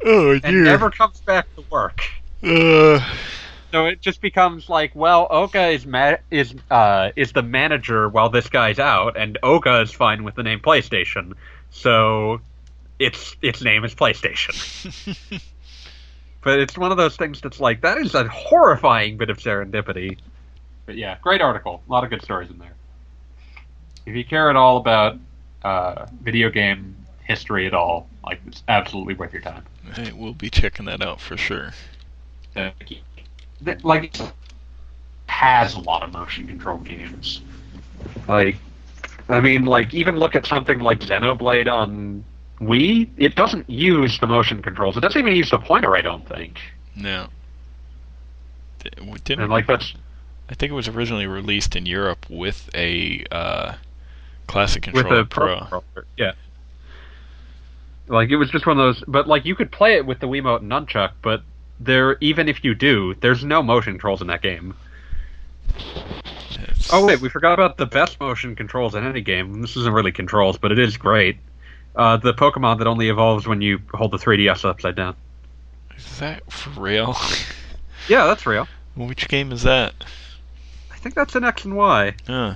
Speaker 2: oh
Speaker 3: and never comes back to work.
Speaker 2: Uh,
Speaker 3: So it just becomes like, well, Ohga is ma- is uh, is the manager while this guy's out, and Ohga is fine with the name PlayStation. So its its name is PlayStation. but it's one of those things that's like that is a horrifying bit of serendipity. But yeah, great article. A lot of good stories in there. If you care at all about uh, video game history at all, like it's absolutely worth your time.
Speaker 2: We'll be checking that out for sure.
Speaker 3: that that, like has a lot of motion control games. Like, I mean, like even look at something like Xenoblade on Wii. It doesn't use the motion controls. It doesn't even use the pointer. I don't think.
Speaker 2: No. Di- Didn't
Speaker 3: And like that's
Speaker 2: I think it was originally released in Europe with a uh, classic
Speaker 3: with
Speaker 2: controller
Speaker 3: a
Speaker 2: pro.
Speaker 3: controller. Yeah. Like it was just one of those, but like you could play it with the Wiimote and nunchuck, but there, even if you do, there's no motion controls in that game.
Speaker 2: It's-
Speaker 3: Oh wait, we forgot about the best motion controls in any game. This isn't really controls, but it is great. Uh, the Pokemon that only evolves when you hold the 3DS upside down.
Speaker 2: Is that for real?
Speaker 3: Yeah, that's real.
Speaker 2: Which game is that?
Speaker 3: I think that's an X and Y.
Speaker 2: Huh.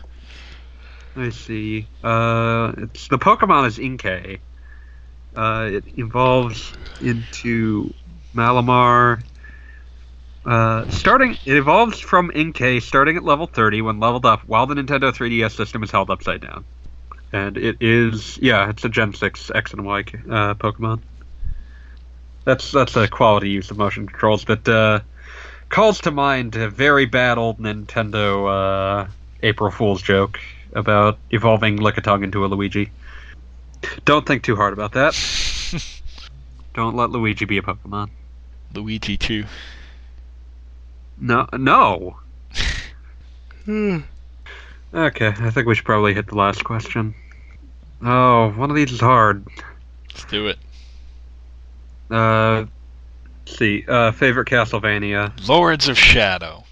Speaker 3: Let me see. Uh, it's the Pokemon is Inkay. Uh, it evolves into Malamar. Uh, starting, it evolves from Inkay starting at level 30 when leveled up while the Nintendo 3DS system is held upside down. And it is, yeah, it's a Gen 6 X and Y uh, Pokemon. That's that's a quality use of motion controls that uh, calls to mind a very bad old Nintendo uh, April Fool's joke about evolving Lickitung into a Luigi. Don't think too hard about that. Don't let Luigi be a Pokemon.
Speaker 2: Luigi too.
Speaker 3: No, no. Okay, I think we should probably hit the last question. Oh, one of these is hard.
Speaker 2: Let's do it.
Speaker 3: Uh, let's see. Uh, favorite Castlevania.
Speaker 2: Lords of Shadow.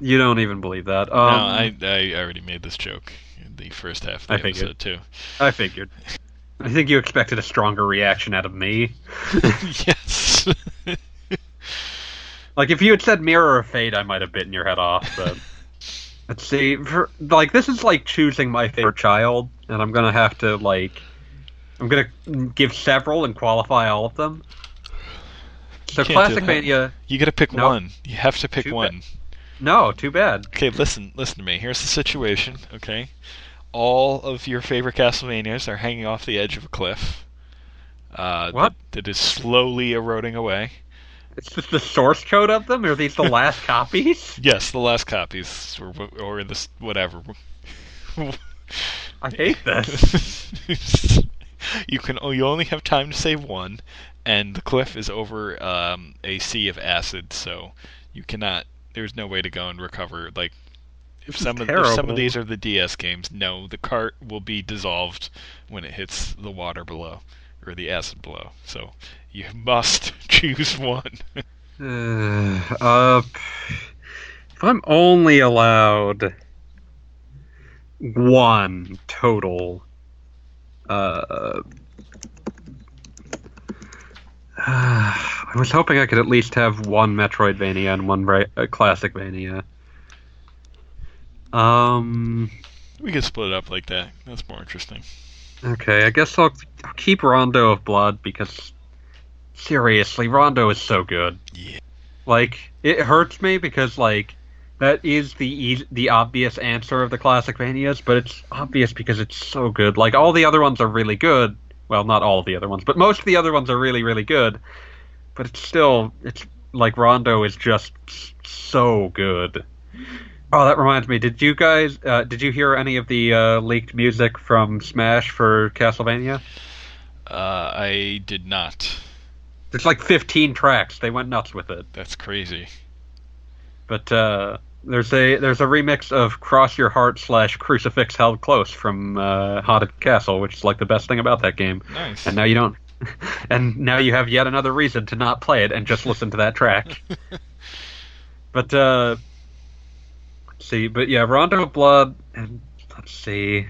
Speaker 3: You don't even believe that. Um,
Speaker 2: no, I I already made this joke in the first half of the
Speaker 3: I figured.
Speaker 2: episode too.
Speaker 3: I figured. I think you expected a stronger reaction out of me.
Speaker 2: yes.
Speaker 3: Like if you had said Mirror of Fate, I might have bitten your head off. But let's see. For, like this is like choosing my favorite child, and I'm gonna have to like. I'm gonna give several and qualify all of them. So Classic. Mania.
Speaker 2: you got to pick
Speaker 3: No.
Speaker 2: one. You have to pick
Speaker 3: Too
Speaker 2: one.
Speaker 3: No, too bad.
Speaker 2: Okay, listen, listen to me. Here's the situation. Okay, all of your favorite Castlevanias are hanging off the edge of a cliff. Uh,
Speaker 3: What?
Speaker 2: That, that is slowly eroding away.
Speaker 3: It's just the source code of them. Are these the last copies?
Speaker 2: Yes, the last copies, or or this whatever.
Speaker 3: I hate this.
Speaker 2: you can oh, you only have time to save one, and the cliff is over um, a sea of acid, so you cannot. There's no way to go and recover. Like if
Speaker 3: This
Speaker 2: some of if some of these are the DS games, no, the cart will be dissolved when it hits the water below or the acid below. So you must choose one.
Speaker 3: Uh, uh, if I'm only allowed one total, uh, I was hoping I could at least have one Metroidvania and one uh, Classicvania. Um.
Speaker 2: we could split it up like that. That's more interesting.
Speaker 3: Okay, I guess I'll, I'll keep Rondo of Blood because seriously, Rondo is so good.
Speaker 2: Yeah.
Speaker 3: Like it hurts me because like that is the the obvious answer of the Classicvanias, but it's obvious because it's so good. Like all the other ones are really good. Well, not all of the other ones, but most of the other ones are really really good. But it's still it's like Rondo is just so good. Oh, that reminds me. Did you guys uh, did you hear any of the uh, leaked music from Smash for Castlevania?
Speaker 2: Uh, I did not.
Speaker 3: There's like 15 tracks. They went nuts with it.
Speaker 2: That's crazy.
Speaker 3: But uh, there's a there's a remix of "Cross Your Heart" slash "Crucifix Held Close" from uh, Haunted Castle, which is like the best thing about that game.
Speaker 2: Nice.
Speaker 3: And now you don't. And now you have yet another reason to not play it and just listen to that track. but uh, let's see. But yeah, Rondo of Blood and let's see.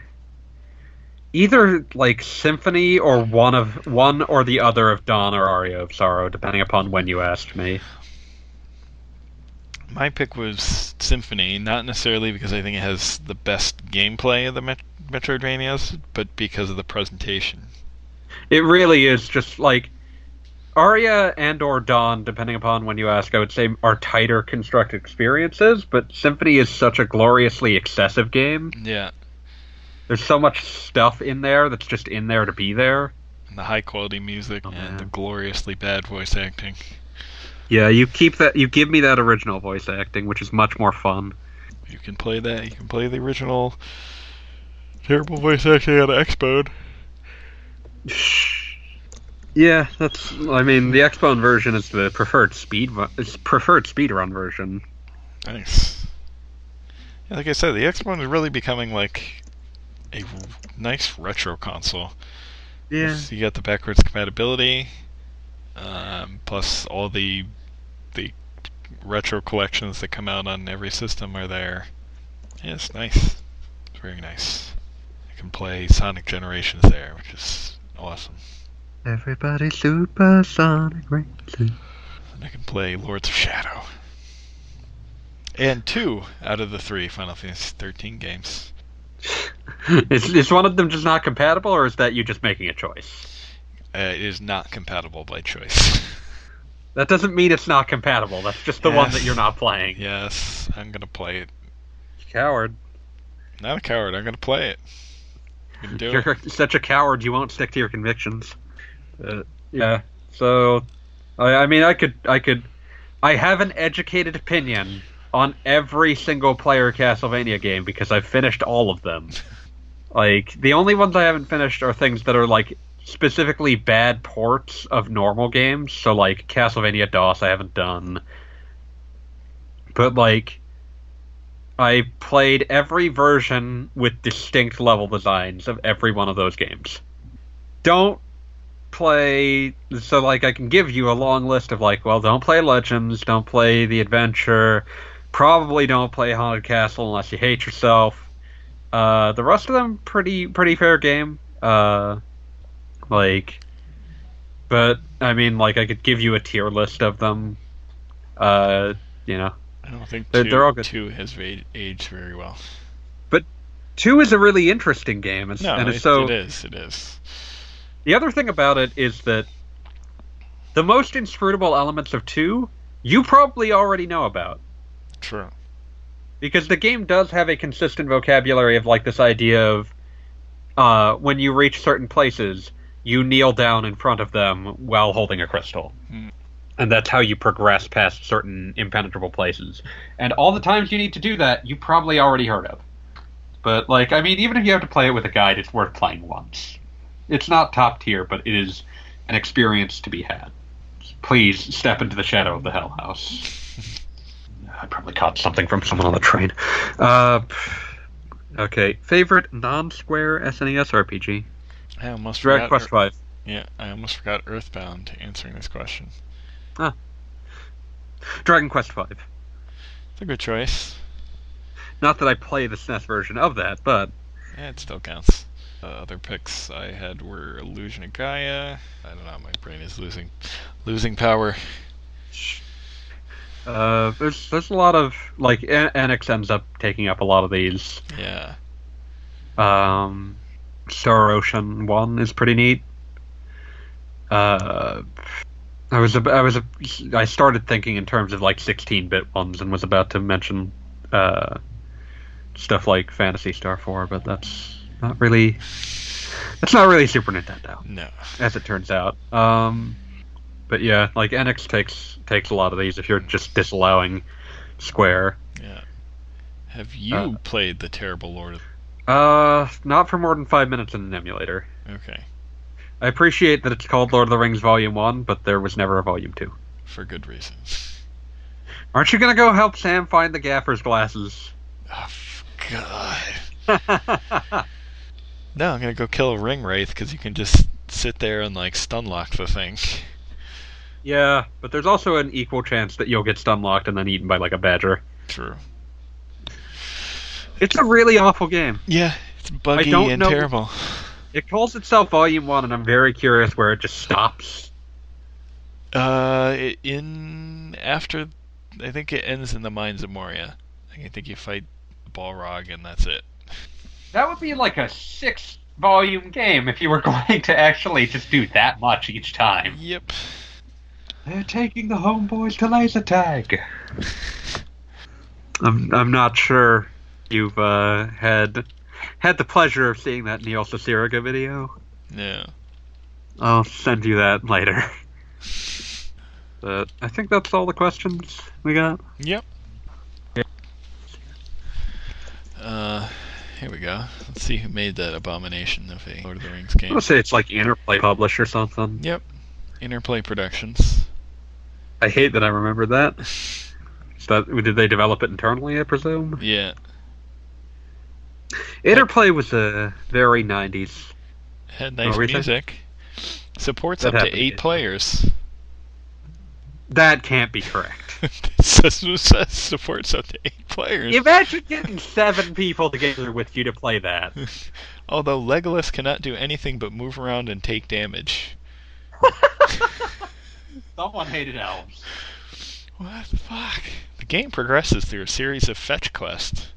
Speaker 3: Either like Symphony or one of one or the other of Dawn or Aria of Sorrow, depending upon when you asked me.
Speaker 2: My pick was Symphony, not necessarily because I think it has the best gameplay of the Met- Metroidvanias, but because of the presentation.
Speaker 3: It really is just like Aria and or Dawn, depending upon when you ask, I would say are tighter constructed experiences, but Symphony is such a gloriously excessive game.
Speaker 2: Yeah,
Speaker 3: There's so much stuff in there that's just in there to be there.
Speaker 2: and the high quality music
Speaker 3: Oh,
Speaker 2: and the gloriously bad voice acting.
Speaker 3: Yeah, you keep that you give me that original voice acting, which is much more fun.
Speaker 2: You can play that. You can play the original terrible voice acting out of Xbone.
Speaker 3: Yeah, that's I mean, the Xbone version is the preferred speed is preferred speedrun version.
Speaker 2: Nice. Yeah, like I said, the Xbone is really becoming like a nice retro console. So you got the backwards compatibility, um, plus all the retro collections that come out on every system are there. Yeah, it's nice. It's very nice. I can play Sonic Generations there, which is awesome.
Speaker 3: Everybody supersonic racing.
Speaker 2: And I can play Lords of Shadow. And two out of the three Final Fantasy 13 games.
Speaker 3: is, is one of them just not compatible, or is that you just making a choice?
Speaker 2: Uh, it is not compatible by choice.
Speaker 3: That doesn't mean it's not compatible. That's just the one that you're not playing.
Speaker 2: yes, I'm gonna play it.
Speaker 3: Coward.
Speaker 2: Not a coward. I'm gonna play it. You can do it.
Speaker 3: You're such a coward. You won't stick to your convictions. Uh, yeah. So, I, I mean, I could, I could, I have an educated opinion on every single player Castlevania game because I've finished all of them. Like the only ones I haven't finished are things that are like specifically bad ports of normal games. So like Castlevania DOS, I haven't done. But like, I played every version with distinct level designs of every one of those games. Don't play. So like I can give you a long list of like, well, don't play Legends, don't play the Adventure, probably don't play Haunted Castle unless you hate yourself. Uh, the rest of them pretty pretty fair game. Uh, like, but I mean, like I could give you a tier list of them. Uh, you know,
Speaker 2: I don't think
Speaker 3: They're-
Speaker 2: 2
Speaker 3: they're all good.
Speaker 2: two has aged very well.
Speaker 3: But two is a really interesting game, and,
Speaker 2: No,
Speaker 3: and
Speaker 2: it,
Speaker 3: it's so
Speaker 2: it is. It is.
Speaker 3: The other thing about it is that the most inscrutable elements of 2 you probably already know about.
Speaker 2: True.
Speaker 3: Because the game does have a consistent vocabulary of like this idea of uh, when you reach certain places, you kneel down in front of them while holding a crystal.
Speaker 2: Hmm.
Speaker 3: And that's how you progress past certain impenetrable places. And all the times you need to do that, you probably already heard of. But like, I mean, even if you have to play it with a guide, it's worth playing once. It's not top tier, but it is an experience to be had. Please step into the shadow of the Hell House. I probably caught something from someone on the train. Uh, okay, favorite non-square SNES RPG?
Speaker 2: I almost
Speaker 3: Dragon
Speaker 2: forgot.
Speaker 3: Quest Five.
Speaker 2: Yeah, I almost forgot Earthbound answering this question. Ah.
Speaker 3: Dragon Quest Five.
Speaker 2: It's a good choice.
Speaker 3: Not that I play the SNES version of that, but
Speaker 2: Yeah, it still counts. Uh, other picks I had were Illusion of Gaia. I don't know. My brain is losing, losing power.
Speaker 3: uh, there's there's a lot of like An- Enix ends up taking up a lot of these.
Speaker 2: Yeah.
Speaker 3: Um, Star Ocean One is pretty neat. Uh, I was ab- I was ab- I started thinking in terms of like 16-bit ones and was about to mention uh, stuff like Phantasy Star 4, but that's not really that's not really Super Nintendo
Speaker 2: No.
Speaker 3: as it turns out. Um, but yeah, like Enix takes takes a lot of these if you're just disallowing Square.
Speaker 2: Yeah. Have you
Speaker 3: Uh,
Speaker 2: played the terrible Lord of?
Speaker 3: Uh, not for more than five minutes in an emulator.
Speaker 2: Okay,
Speaker 3: I appreciate that it's called Lord of the Rings Volume 1, but there was never a Volume 2.
Speaker 2: for good reasons.
Speaker 3: Aren't you gonna go help Sam find the gaffer's glasses?
Speaker 2: Oh, God. No, I'm gonna go kill a ring wraith because you can just sit there and like stun lock the thing.
Speaker 3: yeah, but there's also an equal chance that you'll get stun locked and then eaten by like a badger.
Speaker 2: True.
Speaker 3: It's a really awful game.
Speaker 2: Yeah, it's buggy and
Speaker 3: know-
Speaker 2: terrible.
Speaker 3: It calls itself Volume 1, and I'm very curious where it just stops.
Speaker 2: Uh, in after, I think it ends in the mines of Moria. I think you fight Balrog and that's it.
Speaker 3: That would be like a six volume game if you were going to actually just do that much each time.
Speaker 2: Yep.
Speaker 3: They're taking the homeboys to laser tag. I'm I'm not sure you've uh, had had the pleasure of seeing that Neil Cicierega video.
Speaker 2: Yeah.
Speaker 3: I'll send you that later. But I think that's all the questions we got.
Speaker 2: Yep.
Speaker 3: Yeah.
Speaker 2: Uh, here we go. Let's see who made that abomination of a Lord of the Rings game.
Speaker 3: I'll say it's like Interplay Publish or something.
Speaker 2: Yep. Interplay Productions.
Speaker 3: I hate that I remember that. Is that did they develop it internally? I presume.
Speaker 2: Yeah.
Speaker 3: Interplay was a very '90s.
Speaker 2: Uh, Had nice
Speaker 3: what were you
Speaker 2: music. Supports
Speaker 3: That
Speaker 2: up to eight
Speaker 3: yeah.
Speaker 2: players.
Speaker 3: That can't be correct.
Speaker 2: it says supports up to eight players.
Speaker 3: Imagine getting seven people together with you to play that.
Speaker 2: Although Legolas cannot do anything but move around and take damage.
Speaker 3: Someone hated elves.
Speaker 2: What the fuck? The game progresses through a series of fetch quests,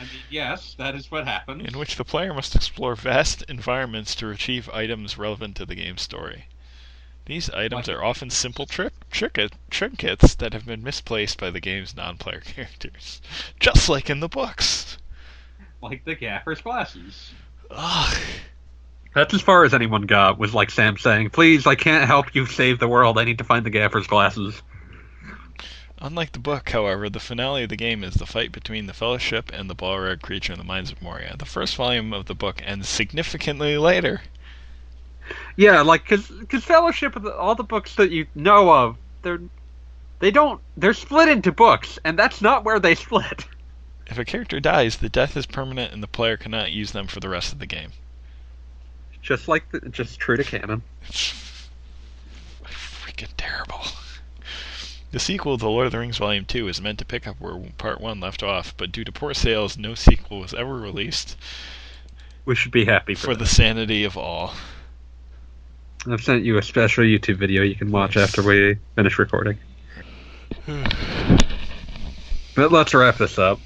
Speaker 3: I mean, yes, that is what happens.
Speaker 2: in which the player must explore vast environments to retrieve items relevant to the game's story. These items
Speaker 3: Like-
Speaker 2: are often simple trick, tricket, uh, trinkets that have been misplaced by the game's non-player characters, just like in the books.
Speaker 3: Like the gaffer's glasses.
Speaker 2: Ugh.
Speaker 3: That's as far as anyone got. Was like Sam saying, "Please, I can't help you save the world. I need to find the gaffer's glasses."
Speaker 2: Unlike the book, however, the finale of the game is the fight between the Fellowship and the Balrog creature in the Mines of Moria. The first volume of the book ends significantly later.
Speaker 3: Yeah, like because Fellowship, of all the books that you know of, they're they don't they're split into books, and that's not where they split.
Speaker 2: If a character dies, the death is permanent and the player cannot use them for the rest of the game.
Speaker 3: Just like the, just true to canon.
Speaker 2: It's freaking terrible. The sequel to The Lord of the Rings Volume 2 is meant to pick up where Part 1 left off, but due to poor sales, no sequel was ever released
Speaker 3: We should be happy for,
Speaker 2: for the sanity of all.
Speaker 3: I've sent you a special YouTube video you can watch after we finish recording. But let's wrap this up.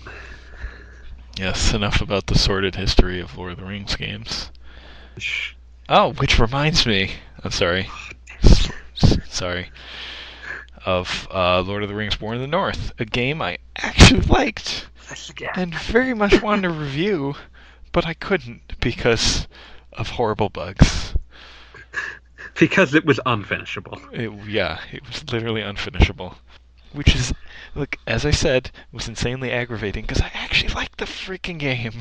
Speaker 2: yes, enough about the sordid history of Lord of the Rings games. Oh, which reminds me. I'm sorry. Oh, S- sorry. Of uh, Lord of the Rings War in the North, a game I actually liked and very much wanted to review, but I couldn't because of horrible bugs.
Speaker 3: Because it was unfinishable.
Speaker 2: It, yeah, it was literally unfinishable. Which is, look, as I said, was insanely aggravating because I actually liked the freaking game.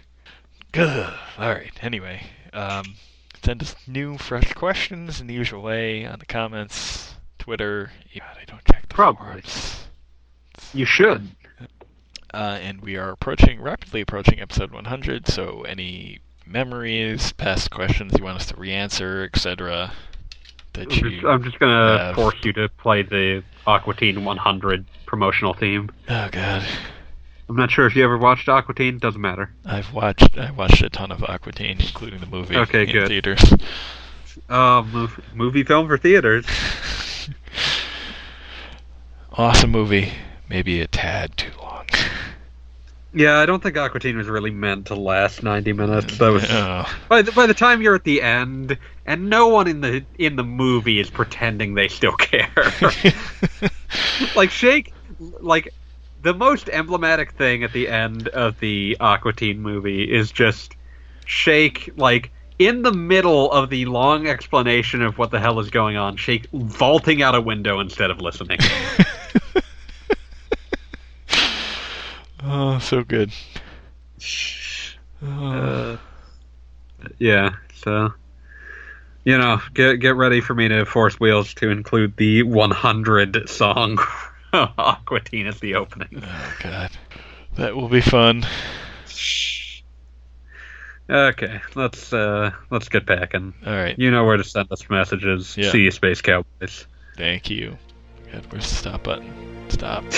Speaker 2: Ugh. Alright, anyway. Um, send us new, fresh questions in the usual way on the comments, Twitter. God, I don't check the
Speaker 3: Probably.
Speaker 2: forums.
Speaker 3: You should.
Speaker 2: Uh, and we are approaching, rapidly approaching episode 100, so any memories, past questions you want us to re-answer, etc., that
Speaker 3: I'm just,
Speaker 2: you...
Speaker 3: I'm just gonna
Speaker 2: have-
Speaker 3: force you to play the Aqua Teen 100 promotional theme.
Speaker 2: Oh god.
Speaker 3: I'm not sure if you ever watched Aqua Teen. Doesn't matter.
Speaker 2: I've watched I watched a ton of Aqua Teen, including the movie
Speaker 3: Okay,
Speaker 2: in
Speaker 3: good.
Speaker 2: theaters.
Speaker 3: Uh, mov- movie film for theaters.
Speaker 2: awesome movie, maybe a tad too long.
Speaker 3: Yeah, I don't think Aqua Teen was really meant to last 90 minutes. That was by the, by the time you're at the end, and no one in the in the movie is pretending they still care. like Shake, like the most emblematic thing at the end of the Aqua Teen movie is just Shake, like in the middle of the long explanation of what the hell is going on, Shake vaulting out a window instead of listening.
Speaker 2: oh, so good. Oh.
Speaker 3: Uh, yeah, so you know, get get ready for me to force wheels to include the 100 song Aqua Teen as the opening.
Speaker 2: oh god. That will be fun.
Speaker 3: Okay, let's uh let's get packing.
Speaker 2: Alright,
Speaker 3: You know where to send us messages.
Speaker 2: Yeah.
Speaker 3: See you, Space Cowboys.
Speaker 2: thank you. God, where's the stop button? Stop.